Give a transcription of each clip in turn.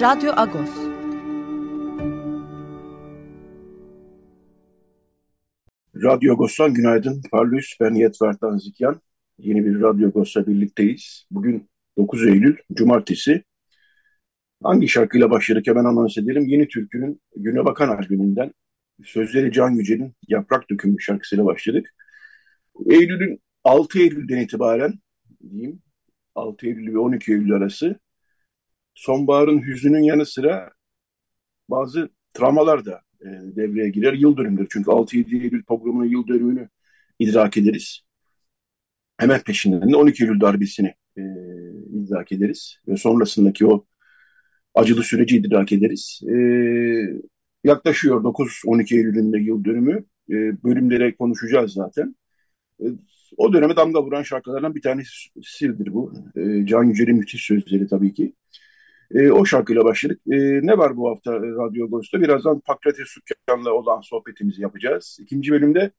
Radyo Agos. Radyo Agos'tan günaydın. Parlus, ben Yetvertan Zikyan. Yeni bir Radyo Agos'la birlikteyiz. Bugün 9 Eylül, Cumartesi. Hangi şarkıyla başladık hemen anons edelim. Yeni Türkü'nün Güne Bakan albümünden sözleri Can Yücel'in Yaprak Dökümü şarkısıyla başladık. Eylül'ün 6 Eylül'den itibaren diyeyim 6 Eylül ve 12 Eylül arası sonbaharın hüznünün yanı sıra bazı travmalar da e, devreye girer. Yıl dönümüdür. Çünkü 6-7 Eylül programının yıl dönümünü idrak ederiz. Hemen peşinden de 12 Eylül darbesini e, idrak ederiz. Ve sonrasındaki o acılı süreci idrak ederiz. E, yaklaşıyor 9-12 Eylül'ün de yıl dönümü. E, bölümlere konuşacağız zaten. E, o döneme damga vuran şarkılardan bir tanesidir bu. E, Can Yücel'in müthiş sözleri tabii ki. E, o şarkıyla başladık. E, ne var bu hafta e, Radyo Agos'ta? Birazdan Pakrates Sükkan'la olan sohbetimizi yapacağız. İkinci bölümde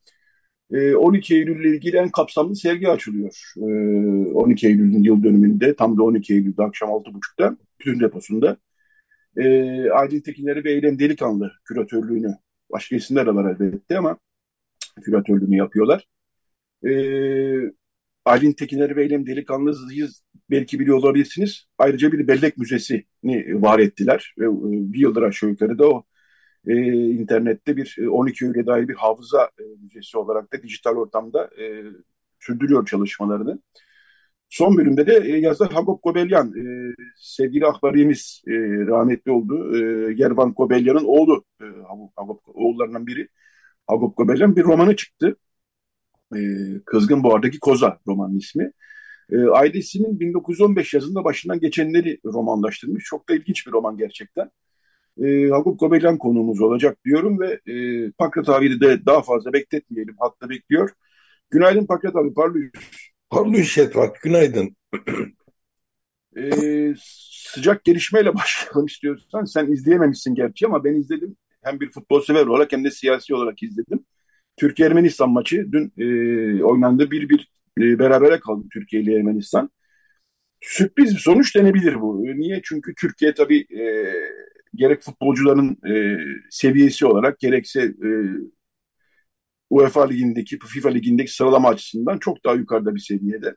e, 12 Eylül ile ilgili en kapsamlı sergi açılıyor. E, 12 Eylül'ün yıl dönümünde, tam da 12 Eylül'de akşam 6.30'da Tütün Deposu'nda. E, Aydın Tekinleri ve Eylem Delikanlı küratörlüğünü, başka isimler de var elbette ama küratörlüğünü yapıyorlar. E, Aylin Tekinleri ve Eylem Delikanlı'yı belki biliyor olabilirsiniz. Ayrıca bir bellek müzesini var ettiler. Ve bir yıldır aşağı yukarı o e, internette bir 12 öyle dair bir hafıza e, müzesi olarak da dijital ortamda e, sürdürüyor çalışmalarını. Son bölümde de e, yazar Hagop Gobelyan, e, sevgili ahbarimiz e, rahmetli oldu. E, Gervan Gobelyan'ın oğlu, e, Hagop, oğullarından biri. Hagop Gobelyan bir romanı çıktı. E, Kızgın Boğar'daki Koza romanın ismi. E, ailesinin 1915 yazında başından geçenleri romanlaştırmış. Çok da ilginç bir roman gerçekten. E, Hakup Gobelyan konuğumuz olacak diyorum ve e, Pakrat abiyi de daha fazla bekletmeyelim. Hatta bekliyor. Günaydın Pakrat abi, parlıyız. Parlıyız Şetvat, günaydın. e, sıcak gelişmeyle başlayalım istiyorsan. Sen izleyememişsin gerçi ama ben izledim. Hem bir futbol sever olarak hem de siyasi olarak izledim. Türkiye-Ermenistan maçı dün e, oynandı. Bir bir e, berabere kaldı Türkiye ile Ermenistan. Sürpriz bir sonuç denebilir bu. E, niye? Çünkü Türkiye tabii e, gerek futbolcuların e, seviyesi olarak gerekse e, UEFA ligindeki, FIFA ligindeki sıralama açısından çok daha yukarıda bir seviyede.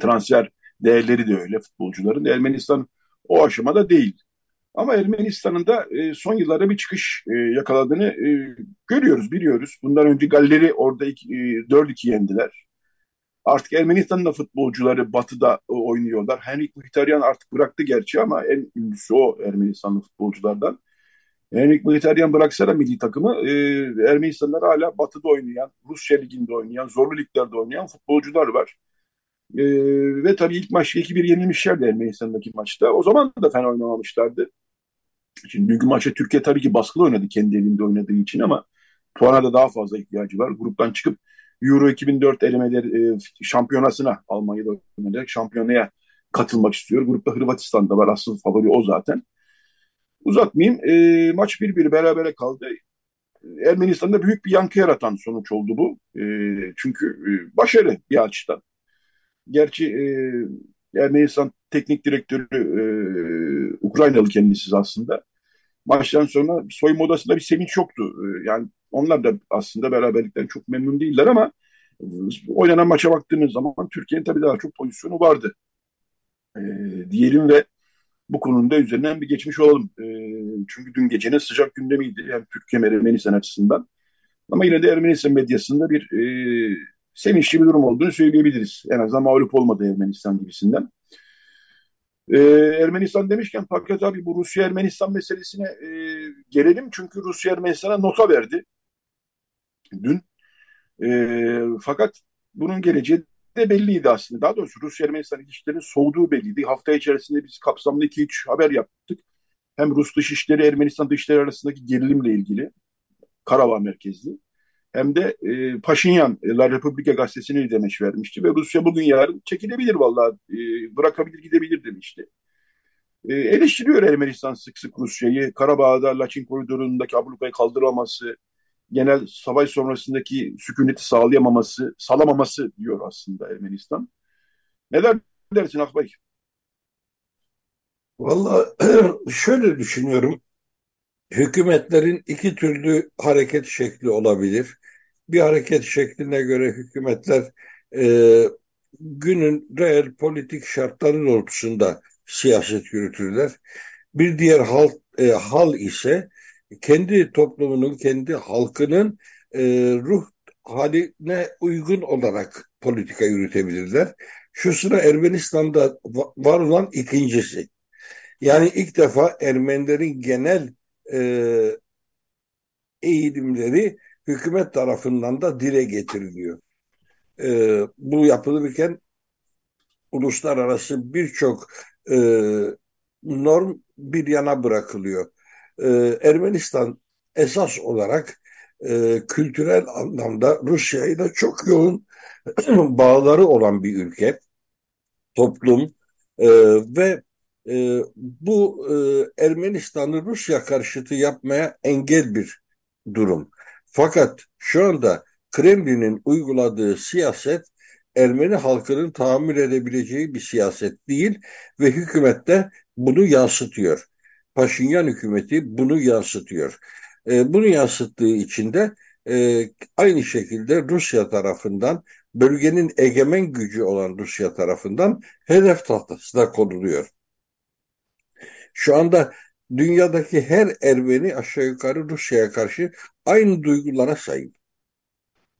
Transfer değerleri de öyle futbolcuların. Ermenistan o aşamada değil. Ama Ermenistan'ın da e, son yıllarda bir çıkış e, yakaladığını e, görüyoruz, biliyoruz. Bundan önce Galleri orada e, 4-2 yendiler. Artık Ermenistan'ın da futbolcuları batıda e, oynuyorlar. Henrik Mkhitaryan artık bıraktı gerçi ama en ünlüsü o Ermenistanlı futbolculardan. Henrik Mkhitaryan bıraksa da milli takımı e, Ermenistanlar hala batıda oynayan, Rusya liginde oynayan, zorlu liglerde oynayan futbolcular var. E, ve tabii ilk maçta 2-1 yenilmişlerdi Ermenistan'daki maçta. O zaman da fena oynamamışlardı. Şimdi dünkü maçta Türkiye tabii ki baskılı oynadı kendi evinde oynadığı için ama puana da daha fazla ihtiyacı var. Gruptan çıkıp Euro 2004 elemeleri e, şampiyonasına Almanya'da oynayacak şampiyonaya katılmak istiyor. Grupta Hırvatistan da var. Asıl favori o zaten. Uzatmayayım. E, maç bir bir berabere kaldı. Ermenistan'da büyük bir yankı yaratan sonuç oldu bu. E, çünkü e, başarı bir açıdan. Gerçi e, Ermenistan teknik direktörü e, Ukraynalı kendisi aslında. Maçtan sonra soyunma odasında bir sevinç yoktu. E, yani onlar da aslında beraberlikten çok memnun değiller ama oynanan maça baktığımız zaman Türkiye'nin tabii daha çok pozisyonu vardı. E, diyelim ve bu konuda üzerinden bir geçmiş olalım. E, çünkü dün gecenin sıcak gündemiydi hem Türkiye hem Ermenistan açısından. Ama yine de Ermenistan medyasında bir e, sevinçli bir durum olduğunu söyleyebiliriz. En azından mağlup olmadı Ermenistan gibisinden. Ee, Ermenistan demişken Paket abi bu Rusya-Ermenistan meselesine e, gelelim. Çünkü Rusya Ermenistan'a nota verdi dün. E, fakat bunun geleceği de belliydi aslında. Daha doğrusu Rusya-Ermenistan ilişkilerinin soğuduğu belliydi. Hafta içerisinde biz kapsamlı 2-3 haber yaptık. Hem Rus dışişleri, Ermenistan dışişleri arasındaki gerilimle ilgili. Karabağ merkezli. Hem de e, Paşinyan La Repubblica gazetesine demeç vermişti ve Rusya bugün yarın çekilebilir vallahi e, bırakabilir gidebilir demişti. E, eleştiriyor Ermenistan sık sık Rusya'yı. Karabağ'da Laçin koridorundaki ablukayı kaldıramaması, genel savaş sonrasındaki sükuneti sağlayamaması, salamaması diyor aslında Ermenistan. Neler dersin Akbay? Valla şöyle düşünüyorum. Hükümetlerin iki türlü hareket şekli olabilir. Bir hareket şekline göre hükümetler e, günün reel politik şartları doğrultusunda siyaset yürütürler. Bir diğer hal, e, hal ise kendi toplumunun, kendi halkının e, ruh haline uygun olarak politika yürütebilirler. Şu sıra Ermenistan'da var olan ikincisi. Yani ilk defa Ermenilerin genel e, eğilimleri hükümet tarafından da dile getiriliyor. E, bu yapılırken uluslararası birçok e, norm bir yana bırakılıyor. E, Ermenistan esas olarak e, kültürel anlamda Rusya ile çok yoğun bağları olan bir ülke, toplum e, ve e, bu e, Ermenistan'ı Rusya karşıtı yapmaya engel bir durum. Fakat şu anda Kremlin'in uyguladığı siyaset Ermeni halkının tahammül edebileceği bir siyaset değil ve hükümet de bunu yansıtıyor. Paşinyan hükümeti bunu yansıtıyor. E, bunu yansıttığı için de e, aynı şekilde Rusya tarafından bölgenin egemen gücü olan Rusya tarafından hedef tahtasına konuluyor. Şu anda dünyadaki her Ermeni aşağı yukarı Rusya'ya karşı aynı duygulara sahip.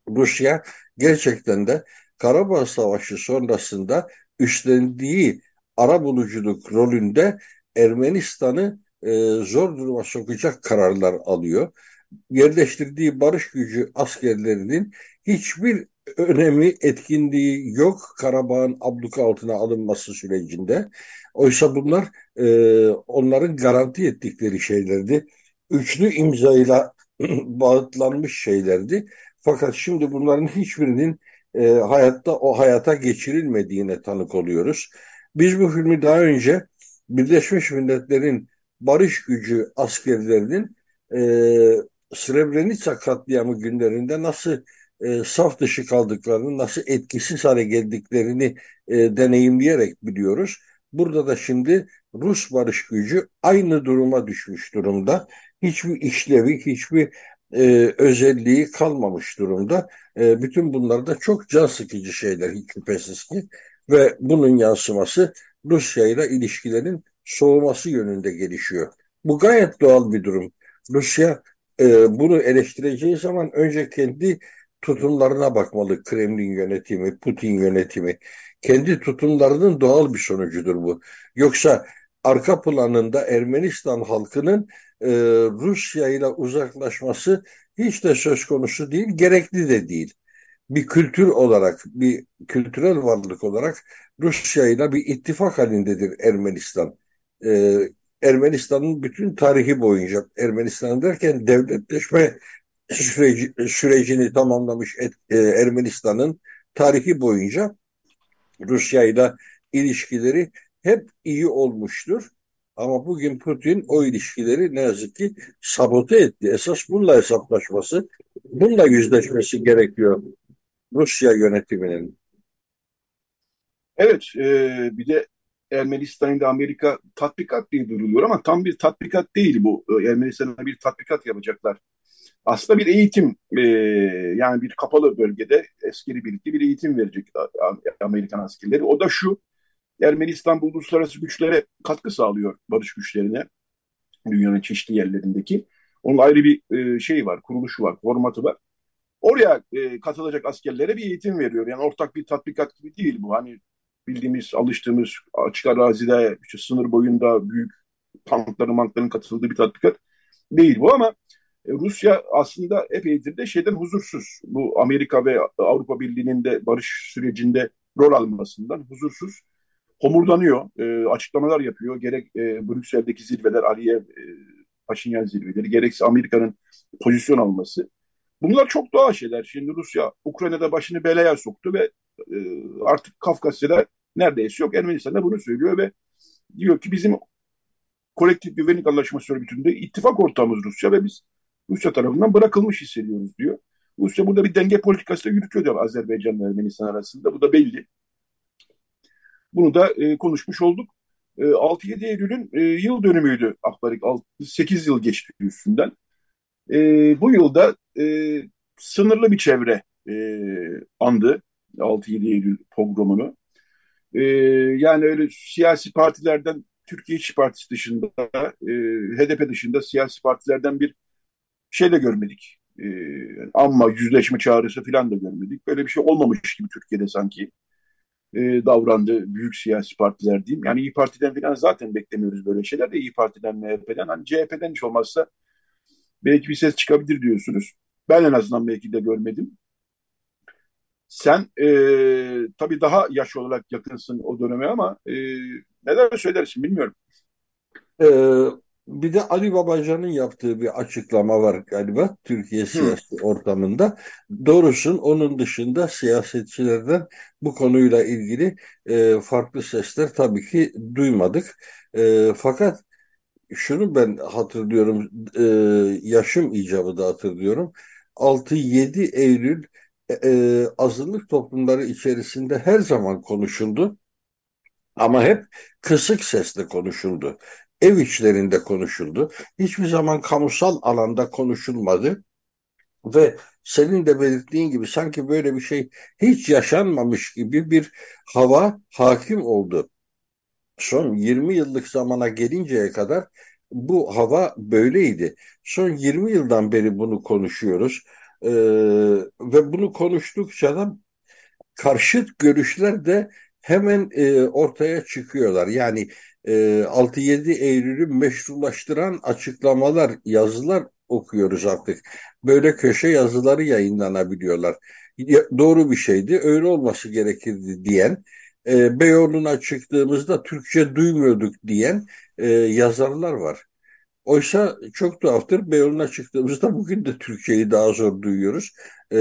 Rusya gerçekten de Karabağ Savaşı sonrasında üstlendiği ara buluculuk rolünde Ermenistan'ı e, zor duruma sokacak kararlar alıyor. Yerleştirdiği barış gücü askerlerinin hiçbir önemi, etkinliği yok Karabağ'ın abluka altına alınması sürecinde. Oysa bunlar e, onların garanti ettikleri şeylerdi. Üçlü imzayla bağıtlanmış şeylerdi. Fakat şimdi bunların hiçbirinin e, hayatta o hayata geçirilmediğine tanık oluyoruz. Biz bu filmi daha önce Birleşmiş Milletler'in barış gücü askerlerinin e, Srebrenica katliamı günlerinde nasıl e, saf dışı kaldıklarını, nasıl etkisiz hale geldiklerini e, deneyimleyerek biliyoruz. Burada da şimdi Rus barış gücü aynı duruma düşmüş durumda. Hiçbir işlevi, hiçbir e, özelliği kalmamış durumda. E, bütün bunlar da çok can sıkıcı şeyler hiç şüphesiz ki. Ve bunun yansıması Rusya ile ilişkilerin soğuması yönünde gelişiyor. Bu gayet doğal bir durum. Rusya e, bunu eleştireceği zaman önce kendi tutumlarına bakmalı Kremlin yönetimi, Putin yönetimi. Kendi tutumlarının doğal bir sonucudur bu. Yoksa arka planında Ermenistan halkının e, Rusya ile uzaklaşması hiç de söz konusu değil, gerekli de değil. Bir kültür olarak, bir kültürel varlık olarak Rusya ile bir ittifak halindedir Ermenistan. E, Ermenistan'ın bütün tarihi boyunca, Ermenistan derken devletleşme süreci, sürecini tamamlamış et, e, Ermenistan'ın tarihi boyunca Rusya ile ilişkileri hep iyi olmuştur. Ama bugün Putin o ilişkileri ne yazık ki sabote etti. Esas bununla hesaplaşması, bununla yüzleşmesi gerekiyor Rusya yönetiminin. Evet, e, bir de Ermenistan'da Amerika tatbikat diye duruluyor ama tam bir tatbikat değil bu. Ermenistan'a bir tatbikat yapacaklar aslında bir eğitim e, yani bir kapalı bölgede askeri birlikte bir eğitim verecek Amerikan askerleri. O da şu Ermenistan bu uluslararası güçlere katkı sağlıyor barış güçlerine dünyanın çeşitli yerlerindeki. Onun ayrı bir e, şey var, kuruluşu var, formatı var. Oraya e, katılacak askerlere bir eğitim veriyor. Yani ortak bir tatbikat gibi değil bu. Hani bildiğimiz, alıştığımız açık arazide, işte sınır boyunda büyük tankların, mankların katıldığı bir tatbikat değil bu ama e, Rusya aslında epeydir de şeyden huzursuz. Bu Amerika ve Avrupa Birliği'nin de barış sürecinde rol almasından huzursuz homurdanıyor, e, açıklamalar yapıyor. Gerek e, Brüksel'deki zirveler, Aliyev, e, Paşinyan zirveleri, gerekse Amerika'nın pozisyon alması. Bunlar çok doğal şeyler. Şimdi Rusya Ukrayna'da başını belaya soktu ve e, artık Kafkasya'da neredeyse yok. Ermenistan da bunu söylüyor ve diyor ki bizim kolektif güvenlik anlaşması örgütünde ittifak ortağımız Rusya ve biz Rusya tarafından bırakılmış hissediyoruz diyor. Rusya burada bir denge politikası yürütüyor diyor Azerbaycan ve Ermenistan arasında. Bu da belli. Bunu da e, konuşmuş olduk. E, 6-7 Eylül'ün e, yıl dönümüydü Akbarik. 8 yıl geçti üstünden. E, bu yılda e, sınırlı bir çevre e, andı 6-7 Eylül pogromunu. E, yani öyle siyasi partilerden Türkiye İşçi Partisi dışında, e, HDP dışında siyasi partilerden bir şey de görmedik. E, ama yüzleşme çağrısı falan da görmedik. Böyle bir şey olmamış gibi Türkiye'de sanki e, davrandı büyük siyasi partiler diyeyim. Yani İyi Parti'den falan zaten beklemiyoruz böyle şeyler de İyi Parti'den, MHP'den. Hani CHP'den hiç olmazsa belki bir ses çıkabilir diyorsunuz. Ben en azından belki de görmedim. Sen e, tabii daha yaş olarak yakınsın o döneme ama e, neler söylersin bilmiyorum. Ee, bir de Ali Babacan'ın yaptığı bir açıklama var galiba Türkiye siyasi Hı. ortamında. Doğrusun onun dışında siyasetçilerden bu konuyla ilgili e, farklı sesler tabii ki duymadık. E, fakat şunu ben hatırlıyorum, e, yaşım icabı da hatırlıyorum. 6-7 Eylül e, e, azınlık toplumları içerisinde her zaman konuşuldu. Ama hep kısık sesle konuşuldu ev içlerinde konuşuldu. Hiçbir zaman kamusal alanda konuşulmadı. Ve senin de belirttiğin gibi sanki böyle bir şey hiç yaşanmamış gibi bir hava hakim oldu. Son 20 yıllık zamana gelinceye kadar bu hava böyleydi. Son 20 yıldan beri bunu konuşuyoruz. Ee, ve bunu konuştukça da karşıt görüşler de hemen e, ortaya çıkıyorlar. Yani e, 6-7 Eylül'ü meşrulaştıran açıklamalar, yazılar okuyoruz artık. Böyle köşe yazıları yayınlanabiliyorlar. Doğru bir şeydi, öyle olması gerekirdi diyen, e, Beyoğlu'na çıktığımızda Türkçe duymuyorduk diyen e, yazarlar var. Oysa çok tuhaftır. Beyoğlu'na çıktığımızda bugün de Türkçeyi daha zor duyuyoruz. Ee,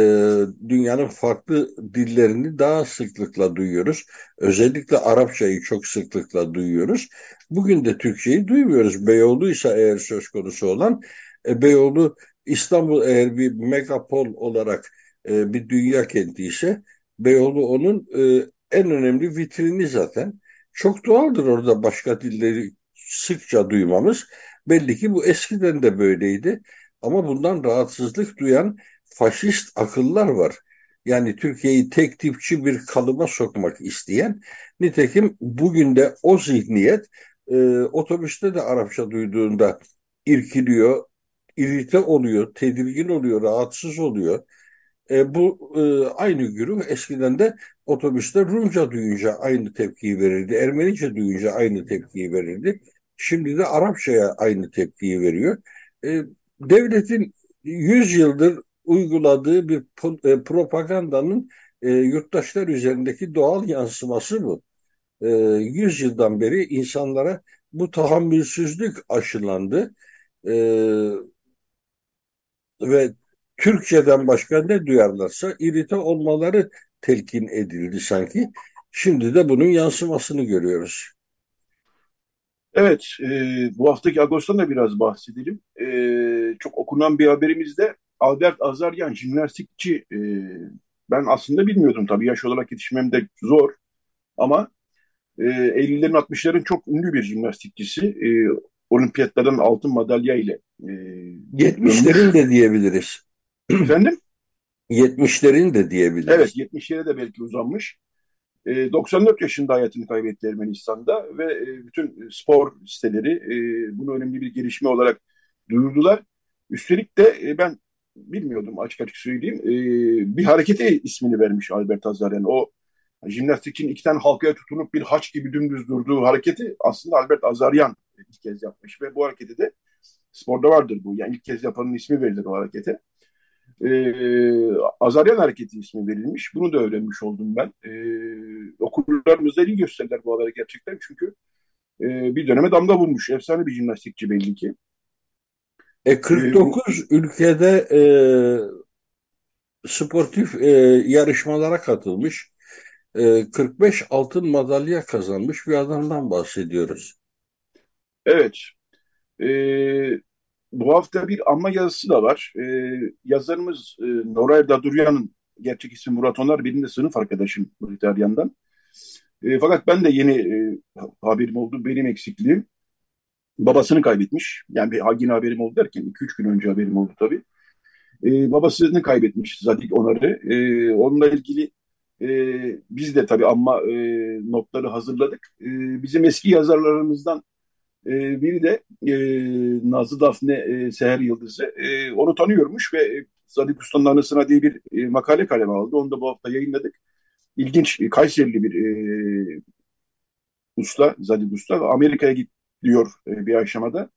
dünyanın farklı dillerini daha sıklıkla duyuyoruz. Özellikle Arapçayı çok sıklıkla duyuyoruz. Bugün de Türkçeyi duymuyoruz. Beyoğlu ise eğer söz konusu olan e, Beyoğlu İstanbul eğer bir megapol olarak e, bir dünya kenti ise Beyoğlu onun e, en önemli vitrini zaten. Çok doğaldır orada başka dilleri sıkça duymamız. Belli ki bu eskiden de böyleydi. Ama bundan rahatsızlık duyan faşist akıllar var. Yani Türkiye'yi tek tipçi bir kalıba sokmak isteyen. Nitekim bugün de o zihniyet e, otobüste de Arapça duyduğunda irkiliyor, irite oluyor, tedirgin oluyor, rahatsız oluyor. E, bu e, aynı güruh eskiden de otobüste Rumca duyunca aynı tepkiyi verirdi, Ermenice duyunca aynı tepkiyi verirdi. Şimdi de Arapçaya aynı tepkiyi veriyor. E, devletin 100 yıldır uyguladığı bir e, propagandanın e, yurttaşlar üzerindeki doğal yansıması bu. E, 100 yıldan beri insanlara bu tahammülsüzlük aşılandı. E, ve Türkçeden başka ne duyarlarsa irite olmaları telkin edildi sanki. Şimdi de bunun yansımasını görüyoruz. Evet, e, bu haftaki Agos'tan da biraz bahsedelim. E, çok okunan bir haberimizde Albert Azaryan, jimnastikçi. E, ben aslında bilmiyordum tabii, yaş olarak yetişmem de zor. Ama e, 50'lerin 60'ların çok ünlü bir jimnastikçisi. E, olimpiyatlardan altın madalya ile. E, 70'lerin de diyebiliriz. Efendim? 70'lerin de diyebiliriz. Evet, 70'lere de belki uzanmış. 94 e, yaşında hayatını kaybetti Ermenistan'da ve e, bütün spor siteleri e, bunu önemli bir gelişme olarak duyurdular. Üstelik de ben bilmiyordum açık açık söyleyeyim. Bir harekete ismini vermiş Albert Azaryan. O jimnastikçinin iki tane halkaya tutunup bir haç gibi dümdüz durduğu hareketi aslında Albert Azaryan ilk kez yapmış ve bu hareketi de sporda vardır bu. Yani ilk kez yapanın ismi verilir o harekete. E, Azaryan Hareketi ismi verilmiş. Bunu da öğrenmiş oldum ben. E, okullarımızda ilgi gösterdiler bu haber'i gerçekten çünkü e, bir döneme damga vurmuş. Efsane bir jimnastikçi belli ki. E 49 e, ülkede e, sportif e, yarışmalara katılmış. E, 45 altın madalya kazanmış bir adamdan bahsediyoruz. Evet. E, bu hafta bir anma yazısı da var. E, yazarımız e, Noray Daduryan'ın gerçek ismi Murat Onar, benim de sınıf arkadaşım Britaryan'dan. E, fakat ben de yeni e, haberim oldu, benim eksikliğim. Babasını kaybetmiş. Yani bir yine haberim oldu derken 2-3 gün önce haberim oldu tabii. E, babasını kaybetmiş Zadik Onar'ı. E, onunla ilgili e, biz de tabii ama e, notları hazırladık. E, bizim eski yazarlarımızdan e, biri de e, Nazlı Dafne e, Seher Yıldız'ı. E, onu tanıyormuş ve Zadik Usta'nın anısına diye bir e, makale kaleme aldı. Onu da bu hafta yayınladık. İlginç, Kayserili bir e, usta, Zadik Usta. Amerika'ya gidiyor e, bir aşamada.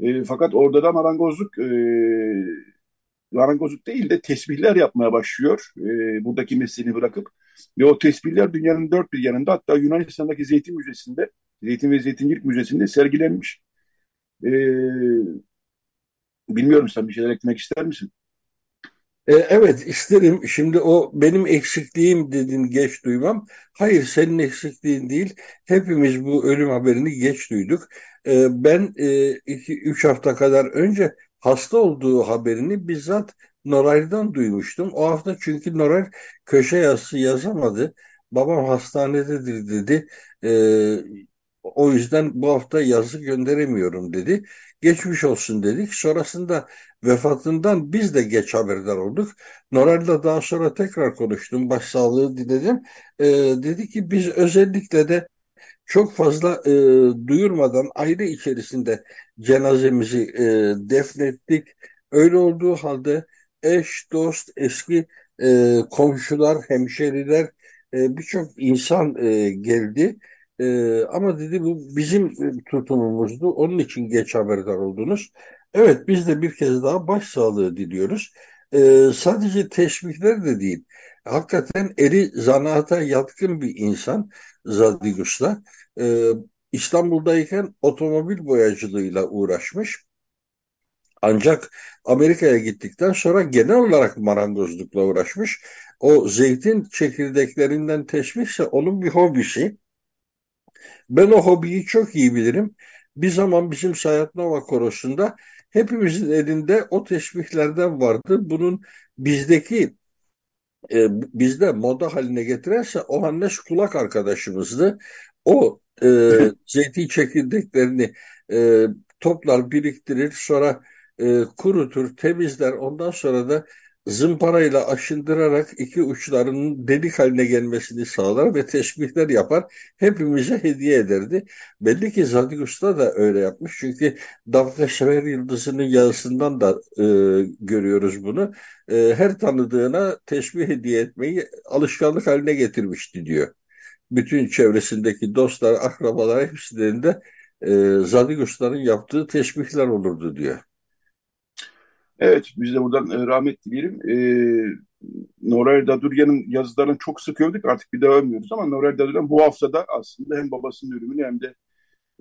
E, fakat orada da marangozluk e, marangozluk değil de tesbihler yapmaya başlıyor. E, buradaki mesleğini bırakıp. Ve o tesbihler dünyanın dört bir yanında hatta Yunanistan'daki Zeytin Müzesi'nde Zeytin ve Zeytincilik Müzesi'nde sergilenmiş. E, bilmiyorum sen bir şeyler eklemek ister misin? E, evet isterim. Şimdi o benim eksikliğim dedin geç duymam. Hayır senin eksikliğin değil. Hepimiz bu ölüm haberini geç duyduk. E, ben e, iki, üç hafta kadar önce hasta olduğu haberini bizzat Noray'dan duymuştum. O hafta çünkü Noray köşe yazısı yazamadı. Babam hastanededir dedi. Ee, o yüzden bu hafta yazı gönderemiyorum dedi. Geçmiş olsun dedik. Sonrasında vefatından biz de geç haberdar olduk. Noray'la daha sonra tekrar konuştum. Başsağlığı diledim. Ee, dedi ki biz özellikle de çok fazla e, duyurmadan aile içerisinde cenazemizi e, defnettik. Öyle olduğu halde eş, dost, eski e, komşular, hemşeriler e, birçok insan e, geldi. E, ama dedi bu bizim tutumumuzdu. Onun için geç haberdar oldunuz. Evet biz de bir kez daha başsağlığı diliyoruz. E, sadece teşbihler de değil. Hakikaten eri zanaata yatkın bir insan Zadigus'ta. E, İstanbul'dayken otomobil boyacılığıyla uğraşmış. Ancak Amerika'ya gittikten sonra genel olarak marangozlukla uğraşmış. O zeytin çekirdeklerinden teşvişse onun bir hobisi. Ben o hobiyi çok iyi bilirim. Bir zaman bizim Sayat Nova Korosu'nda hepimizin elinde o teşbihlerden vardı. Bunun bizdeki e, bizde moda haline getirense o Hannes kulak arkadaşımızdı. O e, zeytin çekirdeklerini e, toplar biriktirir sonra e, kurutur temizler ondan sonra da zımparayla aşındırarak iki uçlarının delik haline gelmesini sağlar ve teşbihler yapar. Hepimize hediye ederdi. Belli ki Zadig Usta da öyle yapmış. Çünkü Damga Sever Yıldızı'nın yazısından da e, görüyoruz bunu. E, her tanıdığına teşbih hediye etmeyi alışkanlık haline getirmişti diyor. Bütün çevresindeki dostlar, akrabalar hepsinin e, Zadig Usta'nın yaptığı teşbihler olurdu diyor. Evet, biz de buradan e, rahmet dileyelim. E, Noray Daduryan'ın yazılarını çok sık övdük, artık bir daha övmüyoruz ama Noray Daduryan bu haftada aslında hem babasının ölümünü hem de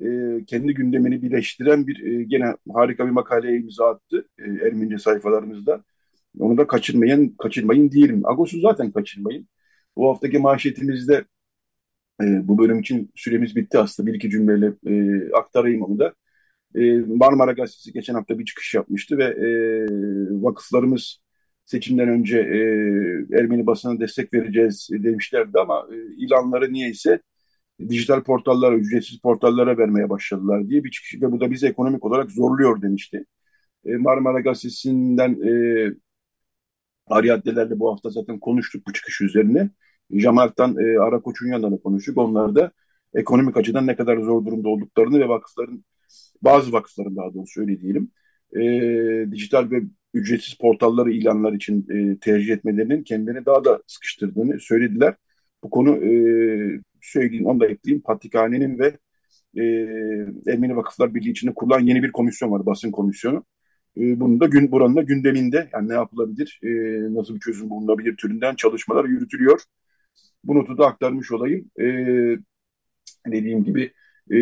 e, kendi gündemini birleştiren bir e, gene harika bir makaleye imza attı e, Ermenice sayfalarımızda. Onu da kaçırmayın, kaçırmayın diyelim. Agos'u zaten kaçırmayın. Bu haftaki manşetimizde e, bu bölüm için süremiz bitti aslında. Bir iki cümleyle e, aktarayım onu da. E, Marmara Gazetesi geçen hafta bir çıkış yapmıştı ve e, vakıflarımız seçimden önce e, Ermeni basına destek vereceğiz demişlerdi ama e, ilanları niyeyse dijital portallara, ücretsiz portallara vermeye başladılar diye bir çıkış ve bu da bizi ekonomik olarak zorluyor demişti. E, Marmara Gazetesi'nden e, Ariadnelerle bu hafta zaten konuştuk bu çıkış üzerine. Jamal'tan e, Ara Koç'un yanında konuştuk. Onlar da ekonomik açıdan ne kadar zor durumda olduklarını ve vakıfların bazı vakıfların daha doğrusu öyle diyelim e, dijital ve ücretsiz portalları ilanlar için e, tercih etmelerinin kendini daha da sıkıştırdığını söylediler. Bu konu e, söyleyeyim, onu da ekleyeyim. Patrikhanenin ve e, Ermeni Vakıflar Birliği içinde kurulan yeni bir komisyon var, basın komisyonu. E, bunun da gün buranın da gündeminde yani ne yapılabilir, e, nasıl bir çözüm bulunabilir türünden çalışmalar yürütülüyor. Bu notu da aktarmış olayım. E, dediğim gibi e,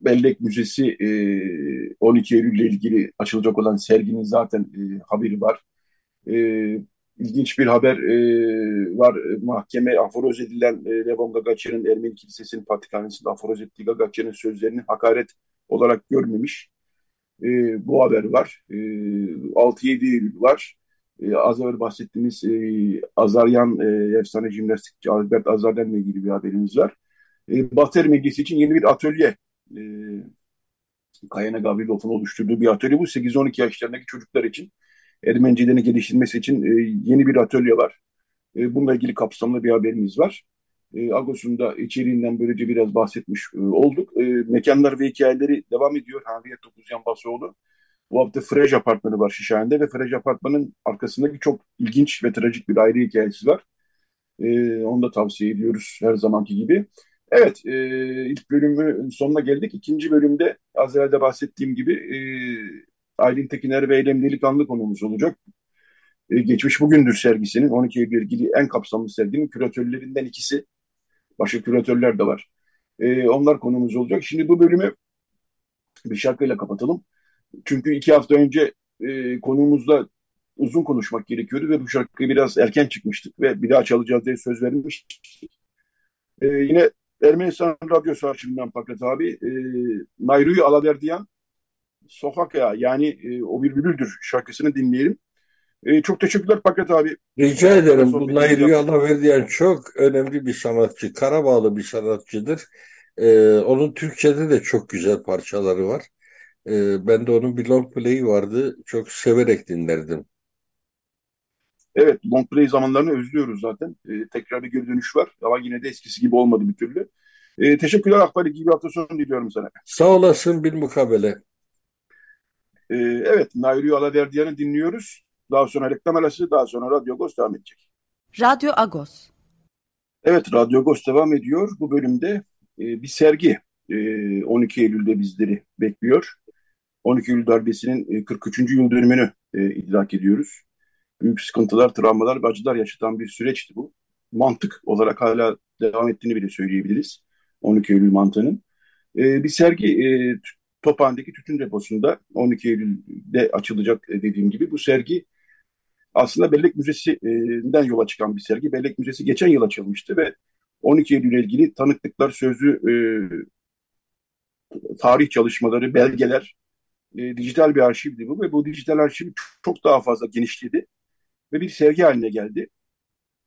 Bellek Müzesi e, 12 Eylül ile ilgili açılacak olan serginin zaten e, haberi var. E, ilginç bir haber e, var. Mahkeme aforoz edilen e, Levon Gagaçer'in Ermeni Kilisesi'nin patrikhanesinde aforoz ettiği Gagaçer'in sözlerini hakaret olarak görmemiş. E, bu haber var. E, 6-7 Eylül var. E, az evvel bahsettiğimiz e, Azaryan e, efsane jimnastikçi Albert Azaryan'la ilgili bir haberimiz var. E, Batı Ermenisi için yeni bir atölye e, Kayana Gavrilov'un oluşturduğu bir atölye bu. 8-12 yaşlarındaki çocuklar için Ermencilerini geliştirmesi için e, yeni bir atölye var. E, bununla ilgili kapsamlı bir haberimiz var. E, Agos'un da içeriğinden böylece biraz bahsetmiş e, olduk. E, mekanlar ve hikayeleri devam ediyor. Hanriye Topuzyan Basoğlu. Bu hafta Frej Apartmanı var Şişhane'de ve Frej Apartmanı'nın arkasındaki çok ilginç ve trajik bir ayrı hikayesi var. E, onu da tavsiye ediyoruz her zamanki gibi. Evet, e, ilk bölümün sonuna geldik. İkinci bölümde az evvel de bahsettiğim gibi e, Aylin Tekiner ve Eylem Delikanlı konumuz olacak. E, Geçmiş Bugündür sergisinin 12 Eylül ilgili en kapsamlı serginin küratörlerinden ikisi. Başka küratörler de var. E, onlar konumuz olacak. Şimdi bu bölümü bir şarkıyla kapatalım. Çünkü iki hafta önce e, konuğumuzla uzun konuşmak gerekiyordu ve bu şarkı biraz erken çıkmıştık ve bir daha çalacağız diye söz vermiştik. E, yine Ermenistan Radyosu arşivinden Pakrat abi. E, Nayru'yu Alaverdiyan Sokak ya yani e, o bir bülbüldür şarkısını dinleyelim. E, çok teşekkürler Pakrat abi. Rica ederim. Bu Nayru'yu Alaverdiyan çok önemli bir sanatçı. Karabağlı bir sanatçıdır. E, onun Türkçe'de de çok güzel parçaları var. E, ben de onun bir long play'i vardı. Çok severek dinlerdim. Evet, long play zamanlarını özlüyoruz zaten. E, tekrar bir geri dönüş var ama yine de eskisi gibi olmadı bir türlü. E, teşekkürler Akbari. İyi bir hafta sonu diliyorum sana. Sağ olasın bir mukabele. E, evet, Nairi Alaverdiyan'ı dinliyoruz. Daha sonra reklam arası, daha sonra Radyo Agos devam edecek. Radyo Agos. Evet, Radyo Agos devam ediyor. Bu bölümde e, bir sergi e, 12 Eylül'de bizleri bekliyor. 12 Eylül darbesinin 43. yıl dönümünü e, idrak ediyoruz büyük sıkıntılar, travmalar ve acılar yaşatan bir süreçti bu. Mantık olarak hala devam ettiğini bile söyleyebiliriz. 12 Eylül mantığının. E, bir sergi e, Tophane'deki tütün deposunda 12 Eylül'de açılacak e, dediğim gibi. Bu sergi aslında Bellek Müzesi'nden yola çıkan bir sergi. Bellek Müzesi geçen yıl açılmıştı ve 12 Eylül ile ilgili tanıklıklar, sözlü e, tarih çalışmaları, belgeler, e, dijital bir arşivdi bu ve bu dijital arşiv çok daha fazla genişledi ve bir sergi haline geldi.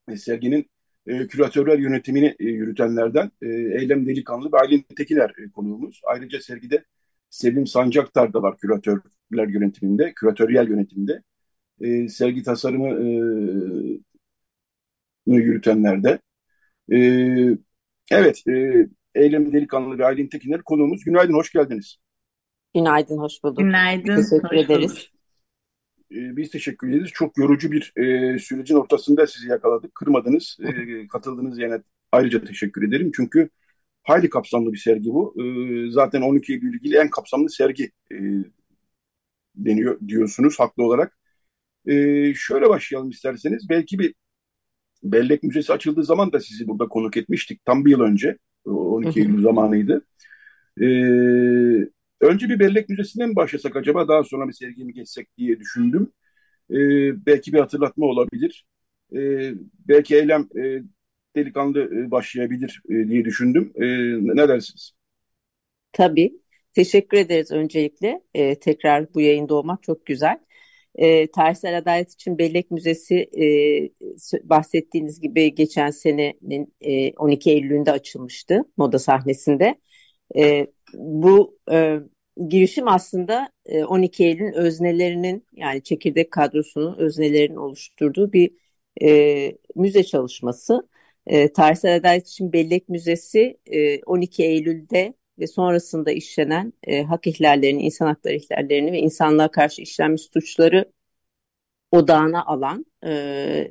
E, serginin e, küratörler yönetimini e, yürütenlerden e, Eylem Delikanlı ve Aylin Tekiner e, konuğumuz. Ayrıca sergide Selim Sancaktar da var küratörler yönetiminde, küratöryel yönetiminde. E, sergi tasarımı e, yürütenlerde. E, evet, e, Eylem Delikanlı ve Aylin Tekiner konuğumuz. Günaydın, hoş geldiniz. Günaydın, hoş bulduk. Günaydın. Teşekkür hoş ederiz. bulduk. E, biz teşekkür ederiz. Çok yorucu bir e, sürecin ortasında sizi yakaladık. Kırmadınız, e, katıldınız yani ayrıca teşekkür ederim. Çünkü hayli kapsamlı bir sergi bu. E, zaten 12 Eylül ilgili en kapsamlı sergi e, deniyor diyorsunuz haklı olarak. E, şöyle başlayalım isterseniz. Belki bir Bellek Müzesi açıldığı zaman da sizi burada konuk etmiştik. Tam bir yıl önce. 12 Eylül zamanıydı. E, Önce bir bellek müzesinden mi başlasak acaba daha sonra bir sergiye mi geçsek diye düşündüm. E, belki bir hatırlatma olabilir. E, belki eylem e, delikanlı e, başlayabilir e, diye düşündüm. E, ne dersiniz? Tabii. Teşekkür ederiz öncelikle. Ee, tekrar bu yayında olmak çok güzel. Ee, Tarihsel Adalet için Bellek Müzesi e, bahsettiğiniz gibi geçen senenin e, 12 Eylül'ünde açılmıştı moda sahnesinde. E, bu e, girişim aslında e, 12 Eylül'ün öznelerinin yani çekirdek kadrosunun öznelerinin oluşturduğu bir e, müze çalışması. E, Tarihsel Adalet için Bellek Müzesi e, 12 Eylül'de ve sonrasında işlenen e, hak ihlallerini, insan hakları ihlallerini ve insanlığa karşı işlenmiş suçları odağına alan e,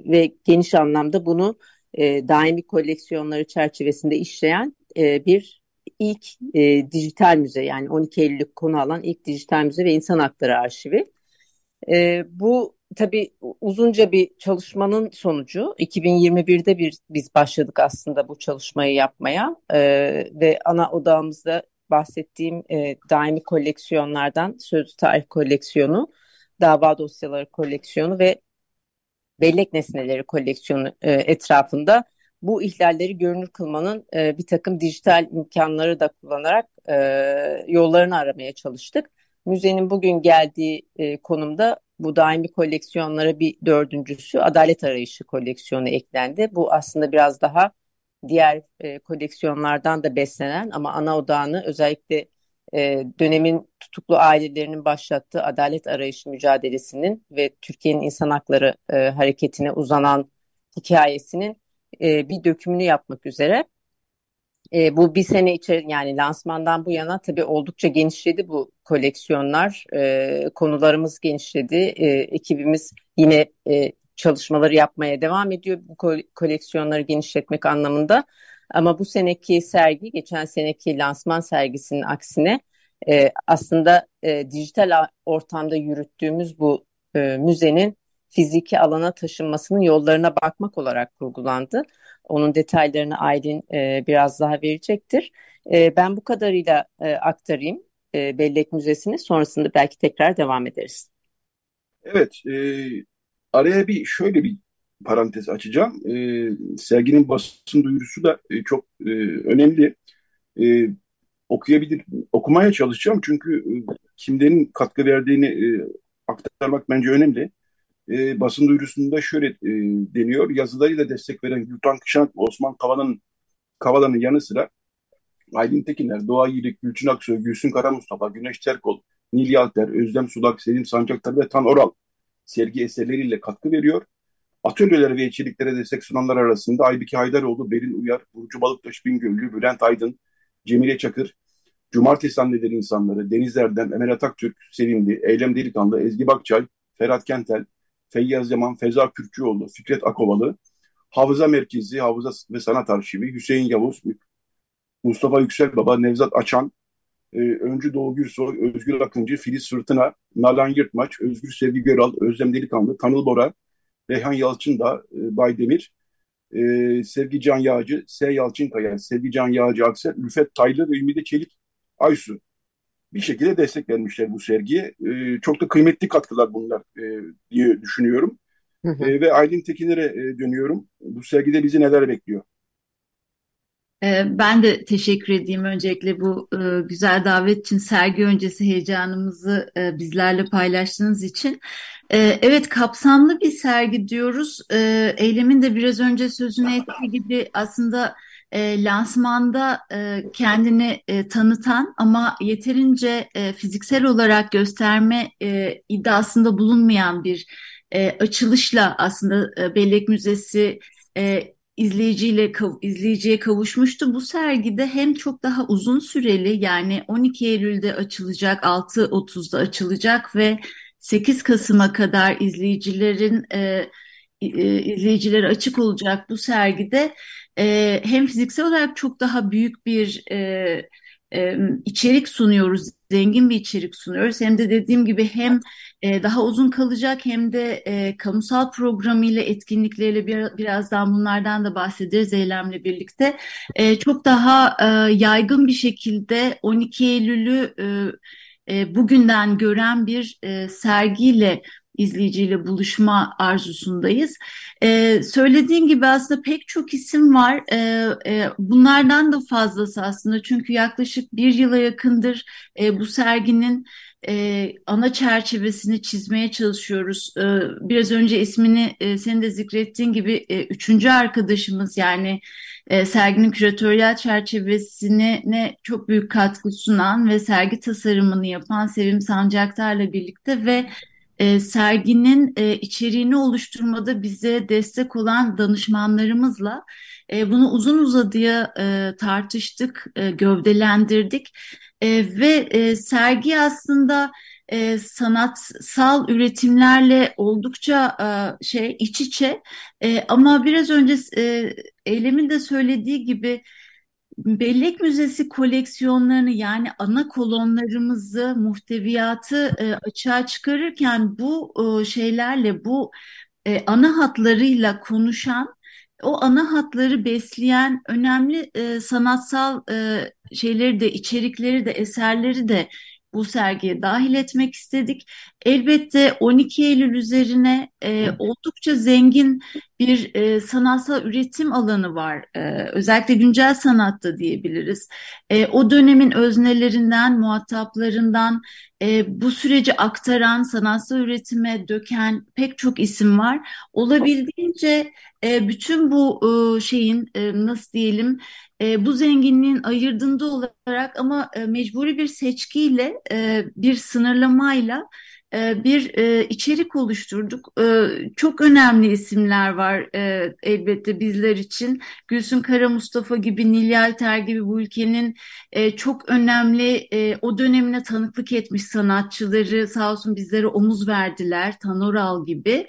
ve geniş anlamda bunu e, daimi koleksiyonları çerçevesinde işleyen e, bir ilk e, dijital müze yani 12 Eylül'ü konu alan ilk dijital müze ve insan hakları arşivi. E, bu tabii uzunca bir çalışmanın sonucu. 2021'de bir biz başladık aslında bu çalışmayı yapmaya e, ve ana odağımızda bahsettiğim e, daimi koleksiyonlardan sözlü tarih koleksiyonu, dava dosyaları koleksiyonu ve bellek nesneleri koleksiyonu e, etrafında bu ihlalleri görünür kılmanın e, bir takım dijital imkanları da kullanarak e, yollarını aramaya çalıştık. Müzenin bugün geldiği e, konumda bu daimi koleksiyonlara bir dördüncüsü adalet arayışı koleksiyonu eklendi. Bu aslında biraz daha diğer e, koleksiyonlardan da beslenen ama ana odağını özellikle e, dönemin tutuklu ailelerinin başlattığı adalet arayışı mücadelesinin ve Türkiye'nin insan hakları e, hareketine uzanan hikayesinin e, bir dökümünü yapmak üzere. E, bu bir sene içeri yani lansmandan bu yana tabii oldukça genişledi bu koleksiyonlar. E, konularımız genişledi. E, ekibimiz yine e, çalışmaları yapmaya devam ediyor bu koleksiyonları genişletmek anlamında. Ama bu seneki sergi geçen seneki lansman sergisinin aksine e, aslında e, dijital ortamda yürüttüğümüz bu e, müzenin fiziki alana taşınmasının yollarına bakmak olarak kurgulandı. Onun detaylarını Aylin e, biraz daha verecektir. E, ben bu kadarıyla e, aktarayım e, Bellek Müzesi'ni. Sonrasında belki tekrar devam ederiz. Evet, e, araya bir şöyle bir parantez açacağım. E, serginin basın duyurusu da e, çok e, önemli. E, okuyabilir, okumaya çalışacağım çünkü e, kimlerin katkı verdiğini e, aktarmak bence önemli. E, basın duyurusunda şöyle e, deniyor. Yazılarıyla destek veren Gültan Kışank ve Osman Kavala'nın Kavala'nın yanı sıra Aylin Tekiner, Doğa Yiğit, Gülçin Aksoy, Gülsün Kara Mustafa, Güneş Terkol, Nil Yalter, Özlem Sudak, Selim Sancaktar ve Tan Oral sergi eserleriyle katkı veriyor. Atölyelere ve içeriklere destek sunanlar arasında Aybike Haydaroğlu, Berin Uyar, Burcu Balıktaş Bingöllü, Bülent Aydın, Cemile Çakır, Cumartesi Anneleri insanları, Deniz Erdem, Emel Ataktürk, Sevimli, Eylem Delikanlı, Ezgi Bakçay, Ferhat Kentel, Feyyaz Yaman, Feza Kürkçüoğlu, Fikret Akovalı, Hafıza Merkezi, Hafıza ve Sanat Arşivi, Hüseyin Yavuz, Mustafa Yüksel Baba, Nevzat Açan, e, Öncü Doğu Gürsoy, Özgür Akıncı, Filiz Fırtına, Nalan Yırtmaç, Özgür Sevgi Göral, Özlem Delikanlı, Tanıl Bora, Reyhan Yalçın da, e, Baydemir, e, Sevgi Can Yağcı, S. Yalçınkaya, Sevgi Can Yağcı Aksel, Lüfet Taylı ve Ümide Çelik Aysu bir şekilde destek vermişler bu sergiye. E, çok da kıymetli katkılar bunlar e, diye düşünüyorum. Hı hı. E, ve Aylin Tekiner'e e, dönüyorum. Bu sergide bizi neler bekliyor? Ee, ben de teşekkür edeyim öncelikle bu e, güzel davet için, sergi öncesi heyecanımızı e, bizlerle paylaştığınız için. E, evet, kapsamlı bir sergi diyoruz. Eylemin de biraz önce sözünü ettiği gibi aslında lansmanda kendini tanıtan ama yeterince fiziksel olarak gösterme iddiasında bulunmayan bir açılışla aslında Bellek Müzesi izleyiciyle izleyiciye kavuşmuştu. Bu sergide hem çok daha uzun süreli yani 12 Eylül'de açılacak, 6.30'da açılacak ve 8 Kasım'a kadar izleyicilerin e, e, izleyicilere açık olacak bu sergide e, hem fiziksel olarak çok daha büyük bir e, e, içerik sunuyoruz, zengin bir içerik sunuyoruz. Hem de dediğim gibi hem e, daha uzun kalacak hem de e, kamusal programıyla, etkinlikleriyle bir, birazdan bunlardan da bahsederiz eylemle birlikte. E, çok daha e, yaygın bir şekilde 12 Eylül'ü e, e, bugünden gören bir e, sergiyle izleyiciyle buluşma arzusundayız. Ee, söylediğim gibi aslında pek çok isim var. Ee, e, bunlardan da fazlası aslında çünkü yaklaşık bir yıla yakındır e, bu serginin e, ana çerçevesini çizmeye çalışıyoruz. E, biraz önce ismini e, senin de zikrettiğin gibi e, üçüncü arkadaşımız yani e, serginin küratöryel çerçevesine ne çok büyük katkı sunan ve sergi tasarımını yapan Sevim Sancaktar'la birlikte ve e, serginin e, içeriğini oluşturmada bize destek olan danışmanlarımızla e, bunu uzun uzadıya e, tartıştık, e, gövdelendirdik. E, ve e, sergi aslında e, sanatsal üretimlerle oldukça e, şey iç içe. E, ama biraz önce e, Eylem'in de söylediği gibi Bellek Müzesi koleksiyonlarını yani ana kolonlarımızı, muhteviyatı e, açığa çıkarırken bu e, şeylerle, bu e, ana hatlarıyla konuşan, o ana hatları besleyen önemli sanatsal e, şeyleri de, içerikleri de, eserleri de bu sergiye dahil etmek istedik. Elbette 12 Eylül üzerine e, oldukça zengin bir e, sanatsal üretim alanı var. E, özellikle güncel sanatta diyebiliriz. E, o dönemin öznelerinden, muhataplarından e, bu süreci aktaran, sanatsal üretime döken pek çok isim var. Olabildiğince e, bütün bu e, şeyin e, nasıl diyelim e, bu zenginliğin ayırdığında olarak ama e, mecburi bir seçkiyle, e, bir sınırlamayla bir e, içerik oluşturduk. E, çok önemli isimler var elbette bizler için. Gülsün Kara Mustafa gibi, Nilay Alter gibi bu ülkenin çok önemli o dönemine tanıklık etmiş sanatçıları sağ olsun bizlere omuz verdiler. Tanoral gibi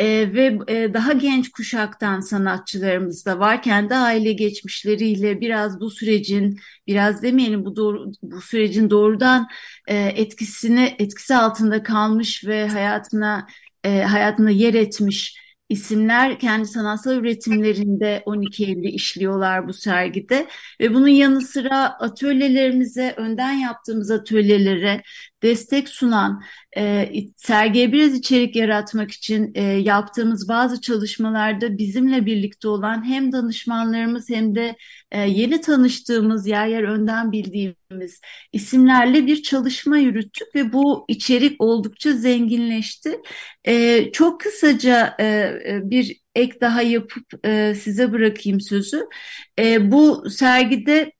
ve daha genç kuşaktan sanatçılarımız da var. Kendi aile geçmişleriyle biraz bu sürecin, biraz demeyelim bu doğru, bu sürecin doğrudan etkisini etkisi altında kalan almış ve hayatına e, hayatına yer etmiş isimler kendi sanatsal üretimlerinde 12 Eylül'ü işliyorlar bu sergide. Ve bunun yanı sıra atölyelerimize, önden yaptığımız atölyelere destek sunan, e, sergiye biraz içerik yaratmak için e, yaptığımız bazı çalışmalarda bizimle birlikte olan hem danışmanlarımız hem de e, yeni tanıştığımız, yer yer önden bildiğimiz isimlerle bir çalışma yürüttük ve bu içerik oldukça zenginleşti. E, çok kısaca e, e bir ek daha yapıp e, size bırakayım sözü. E, bu sergide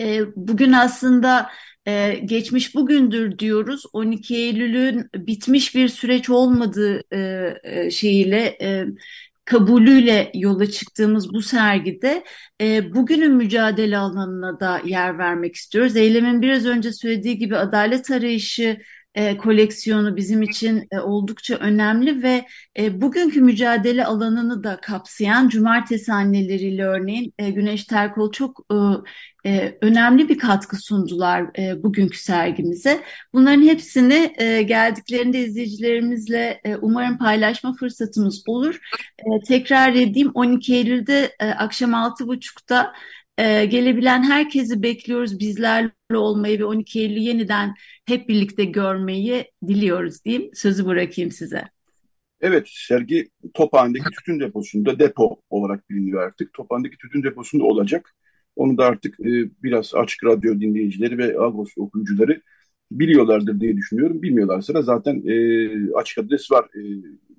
e, bugün aslında ee, geçmiş bugündür diyoruz. 12 Eylül'ün bitmiş bir süreç olmadığı e, e, şeyiyle e, kabulüyle yola çıktığımız bu sergide e, bugünün mücadele alanına da yer vermek istiyoruz. Eylem'in biraz önce söylediği gibi adalet arayışı e, koleksiyonu bizim için e, oldukça önemli ve e, bugünkü mücadele alanını da kapsayan Cumartesi anneleriyle örneğin e, Güneş Terkol çok e, e, önemli bir katkı sundular e, bugünkü sergimize. Bunların hepsini e, geldiklerinde izleyicilerimizle e, umarım paylaşma fırsatımız olur. E, tekrar edeyim 12 Eylül'de e, akşam 6.30'da ee, gelebilen herkesi bekliyoruz bizlerle olmayı ve 12 Eylül'ü yeniden hep birlikte görmeyi diliyoruz diyeyim. Sözü bırakayım size. Evet, sergi Tophane'deki tütün deposunda depo olarak biliniyor artık. Tophane'deki tütün deposunda olacak. Onu da artık e, biraz açık radyo dinleyicileri ve Agos okuyucuları biliyorlardır diye düşünüyorum. Bilmiyorlarsa da zaten e, açık adres var. E,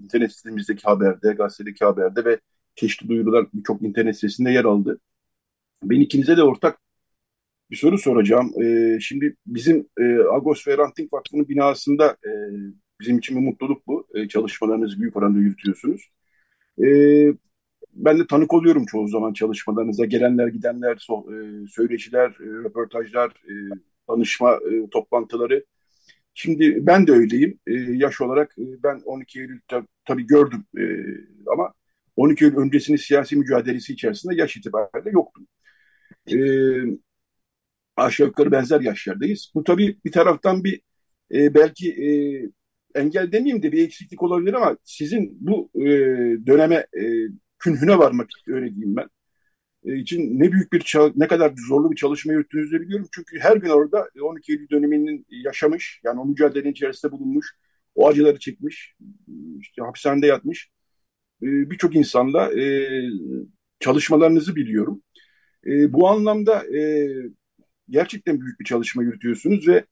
internet sitemizdeki haberde, gazetedeki haberde ve çeşitli duyurular birçok internet sitesinde yer aldı. Ben ikinize de ortak bir soru soracağım. E, şimdi bizim e, Agos ve Ranting Vakfı'nın binasında e, bizim için bir mutluluk bu. E, çalışmalarınızı büyük oranda yürütüyorsunuz. E, ben de tanık oluyorum çoğu zaman çalışmalarınıza. Gelenler, gidenler, so, e, söyleşiler, e, röportajlar, e, danışma e, toplantıları. Şimdi ben de öyleyim. E, yaş olarak e, ben 12 Eylül tabii gördüm e, ama 12 Eylül öncesinin siyasi mücadelesi içerisinde yaş itibariyle yoktum e, aşağı yukarı benzer yaşlardayız. Bu tabii bir taraftan bir e, belki e, engel demeyeyim de bir eksiklik olabilir ama sizin bu e, döneme e, künhüne varmak öyle diyeyim ben e, için ne büyük bir ne kadar zorlu bir çalışma yürüttüğünüzü biliyorum. Çünkü her gün orada 12 Eylül döneminin yaşamış yani o mücadelenin içerisinde bulunmuş, o acıları çekmiş, işte hapishanede yatmış e, birçok insanla e, çalışmalarınızı biliyorum. E, bu anlamda e, gerçekten büyük bir çalışma yürütüyorsunuz ve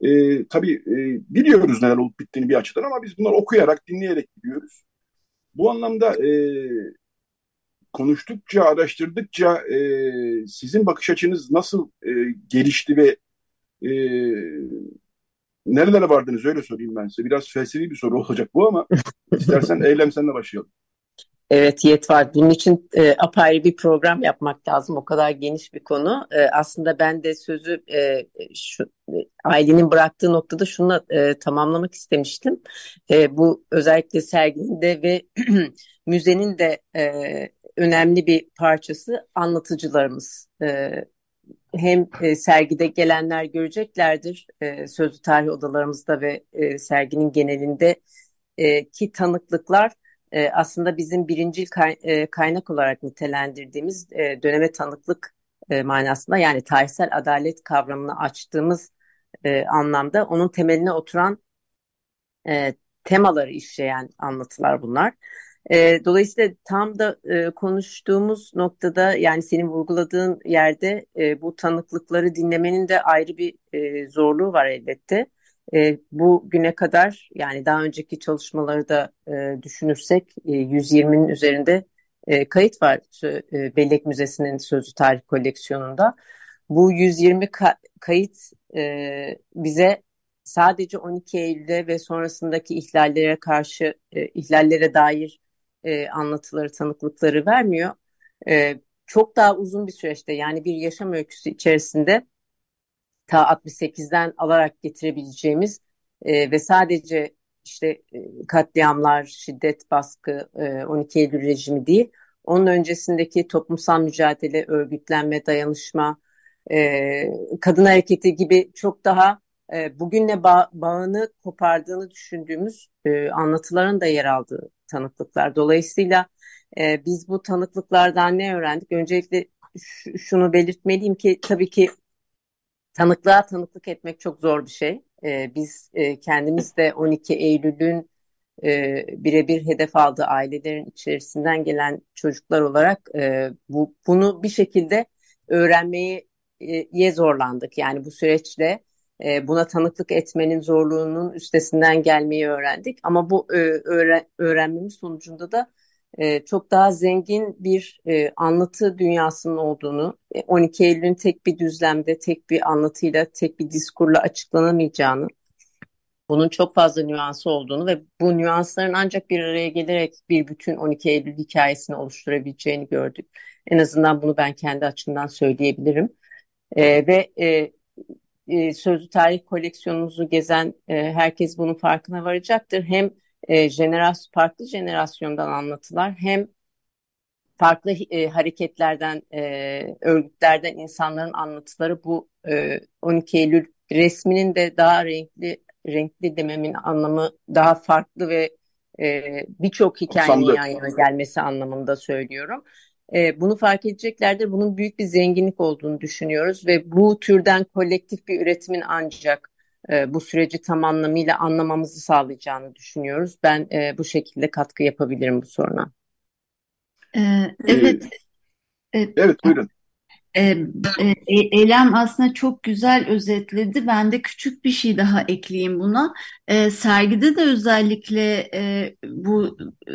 e, tabii e, biliyoruz neler olup bittiğini bir açıdan ama biz bunları okuyarak, dinleyerek biliyoruz. Bu anlamda e, konuştukça, araştırdıkça e, sizin bakış açınız nasıl e, gelişti ve e, nerelere vardınız öyle sorayım ben size. Biraz felsefi bir soru olacak bu ama istersen eylem senle başlayalım. Evet yet var. Bunun için e, apayrı bir program yapmak lazım. O kadar geniş bir konu. E, aslında ben de sözü e, şu e, ailenin bıraktığı noktada şunu e, tamamlamak istemiştim. E, bu özellikle serginin de ve müzenin de e, önemli bir parçası anlatıcılarımız. E, hem e, sergide gelenler göreceklerdir e, sözlü tarih odalarımızda ve e, serginin genelinde e, ki tanıklıklar e, aslında bizim birincil e, kaynak olarak nitelendirdiğimiz e, döneme tanıklık manasında yani tarihsel adalet kavramını açtığımız anlamda onun temeline oturan temaları işleyen anlatılar bunlar. Dolayısıyla tam da konuştuğumuz noktada yani senin vurguladığın yerde bu tanıklıkları dinlemenin de ayrı bir zorluğu var elbette. E, bu güne kadar yani daha önceki çalışmaları da e, düşünürsek e, 120'nin üzerinde e, kayıt var e, Bellek Müzesi'nin Sözlü Tarih koleksiyonunda. Bu 120 ka kayıt e, bize sadece 12 Eylül'de ve sonrasındaki ihlallere karşı e, ihlallere dair e, anlatıları, tanıklıkları vermiyor. E, çok daha uzun bir süreçte yani bir yaşam öyküsü içerisinde ta 68'den alarak getirebileceğimiz e, ve sadece işte e, katliamlar, şiddet, baskı, e, 12 Eylül rejimi değil, onun öncesindeki toplumsal mücadele, örgütlenme, dayanışma, e, kadın hareketi gibi çok daha e, bugünle bağ, bağını kopardığını düşündüğümüz e, anlatıların da yer aldığı tanıklıklar. Dolayısıyla e, biz bu tanıklıklardan ne öğrendik? Öncelikle şunu belirtmeliyim ki tabii ki tanıklığa tanıklık etmek çok zor bir şey. E, biz e, kendimiz de 12 Eylül'ün e, birebir hedef aldığı ailelerin içerisinden gelen çocuklar olarak e, bu bunu bir şekilde öğrenmeyi e, zorlandık. Yani bu süreçle e, buna tanıklık etmenin zorluğunun üstesinden gelmeyi öğrendik. Ama bu e, öğren, öğrenmemiz sonucunda da e, çok daha zengin bir e, anlatı dünyasının olduğunu, 12 e, Eylül'ün tek bir düzlemde, tek bir anlatıyla, tek bir diskurla açıklanamayacağını, bunun çok fazla nüansı olduğunu ve bu nüansların ancak bir araya gelerek bir bütün 12 Eylül hikayesini oluşturabileceğini gördük. En azından bunu ben kendi açımdan söyleyebilirim. E, ve e, e, sözlü tarih koleksiyonumuzu gezen e, herkes bunun farkına varacaktır. Hem e, jenerasyon, farklı jenerasyondan anlatılar hem farklı e, hareketlerden, e, örgütlerden insanların anlatıları bu e, 12 Eylül resminin de daha renkli renkli dememin anlamı daha farklı ve e, birçok hikayenin yan yana gelmesi anlamında söylüyorum. E, bunu fark edeceklerdir. Bunun büyük bir zenginlik olduğunu düşünüyoruz ve bu türden kolektif bir üretimin ancak e, bu süreci tam anlamıyla anlamamızı sağlayacağını düşünüyoruz. Ben e, bu şekilde katkı yapabilirim bu soruna. Ee, evet. Ee, evet buyurun. E, e, Eylem aslında çok güzel özetledi. Ben de küçük bir şey daha ekleyeyim buna. E, sergide de özellikle e, bu e,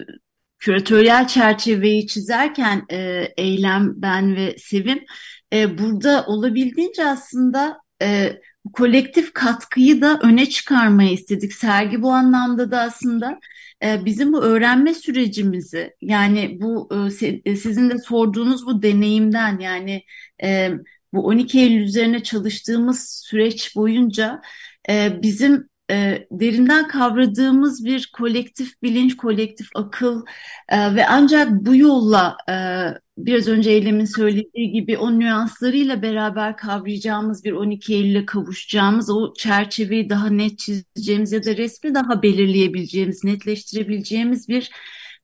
küratöryel çerçeveyi çizerken e, Eylem, ben ve Sevim e, burada olabildiğince aslında e, kolektif katkıyı da öne çıkarmayı istedik. Sergi bu anlamda da aslında e, bizim bu öğrenme sürecimizi yani bu e, e sizin de sorduğunuz bu deneyimden yani bu 12 Eylül üzerine çalıştığımız süreç boyunca bizim e, derinden kavradığımız bir kolektif bilinç, kolektif akıl e, ve ancak bu yolla e, biraz önce Eylem'in söylediği gibi o nüanslarıyla beraber kavrayacağımız bir 12 Eylül'e kavuşacağımız o çerçeveyi daha net çizeceğimiz ya da resmi daha belirleyebileceğimiz, netleştirebileceğimiz bir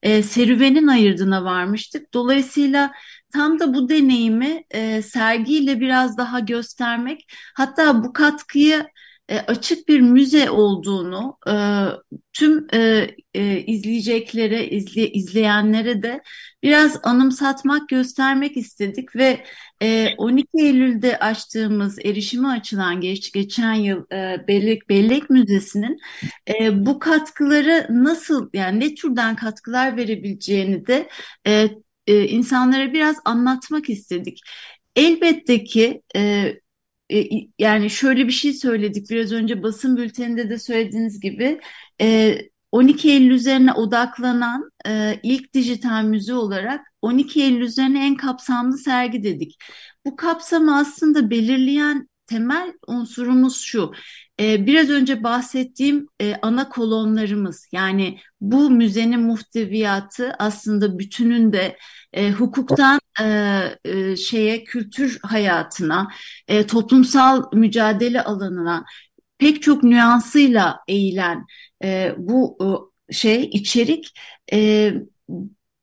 e, serüvenin ayırdığına varmıştık. Dolayısıyla tam da bu deneyimi e, sergiyle biraz daha göstermek hatta bu katkıyı e, açık bir müze olduğunu e, tüm e, izleyeceklere, izle, izleyenlere de biraz anımsatmak, göstermek istedik ve e, 12 Eylül'de açtığımız, erişimi açılan geç, geçen yıl Bellek, Bellek Müzesi'nin bu katkıları nasıl, yani ne türden katkılar verebileceğini de insanlara biraz anlatmak istedik. Elbette ki e, yani şöyle bir şey söyledik biraz önce basın bülteninde de söylediğiniz gibi 12 e, Eylül üzerine odaklanan e, ilk dijital müze olarak 12 Eylül üzerine en kapsamlı sergi dedik. Bu kapsamı aslında belirleyen temel unsurumuz şu. E, biraz önce bahsettiğim e, ana kolonlarımız yani bu müzenin muhteviyatı aslında bütününde e, hukuktan e, e, şeye kültür hayatına, e, toplumsal mücadele alanına pek çok nüansıyla eğilen e, bu e, şey içerik e,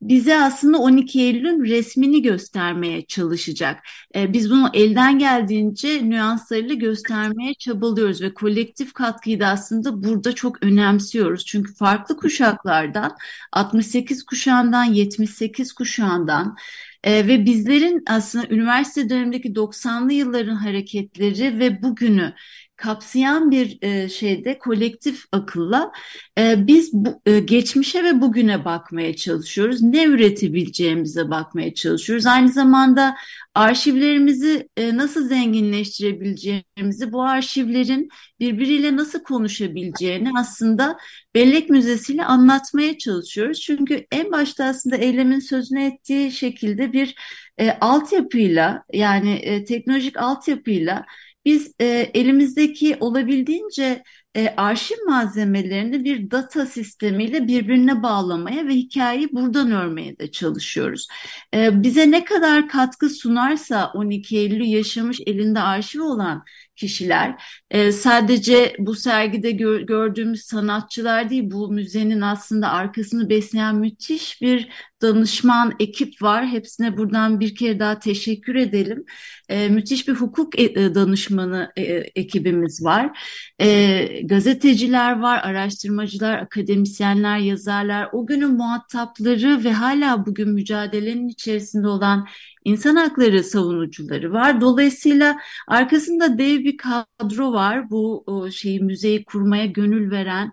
bize aslında 12 Eylül'ün resmini göstermeye çalışacak. E, biz bunu elden geldiğince nüanslarıyla göstermeye çabalıyoruz ve kolektif katkıyı da aslında burada çok önemsiyoruz. Çünkü farklı kuşaklardan, 68 kuşağından, 78 kuşağından e, ve bizlerin aslında üniversite dönemindeki 90'lı yılların hareketleri ve bugünü kapsayan bir e, şeyde kolektif akılla e, biz e, geçmişe ve bugüne bakmaya çalışıyoruz. Ne üretebileceğimize bakmaya çalışıyoruz. Aynı zamanda arşivlerimizi nasıl zenginleştirebileceğimizi, bu arşivlerin birbiriyle nasıl konuşabileceğini aslında Bellek Müzesi ile anlatmaya çalışıyoruz. Çünkü en başta aslında eylemin sözüne ettiği şekilde bir e, altyapıyla yani e, teknolojik altyapıyla biz e, elimizdeki olabildiğince e, arşiv malzemelerini bir data sistemiyle birbirine bağlamaya ve hikayeyi buradan örmeye de çalışıyoruz. E, bize ne kadar katkı sunarsa 12 Eylül yaşamış elinde arşiv olan kişiler e, sadece bu sergide gör, gördüğümüz sanatçılar değil bu müzenin aslında arkasını besleyen müthiş bir danışman ekip var. Hepsine buradan bir kere daha teşekkür edelim. E, müthiş bir hukuk e, danışmanı e, ekibimiz var. E, gazeteciler var, araştırmacılar, akademisyenler, yazarlar. O günün muhatapları ve hala bugün mücadelenin içerisinde olan insan hakları savunucuları var. Dolayısıyla arkasında dev bir kadro var. Bu şeyi müzeyi kurmaya gönül veren,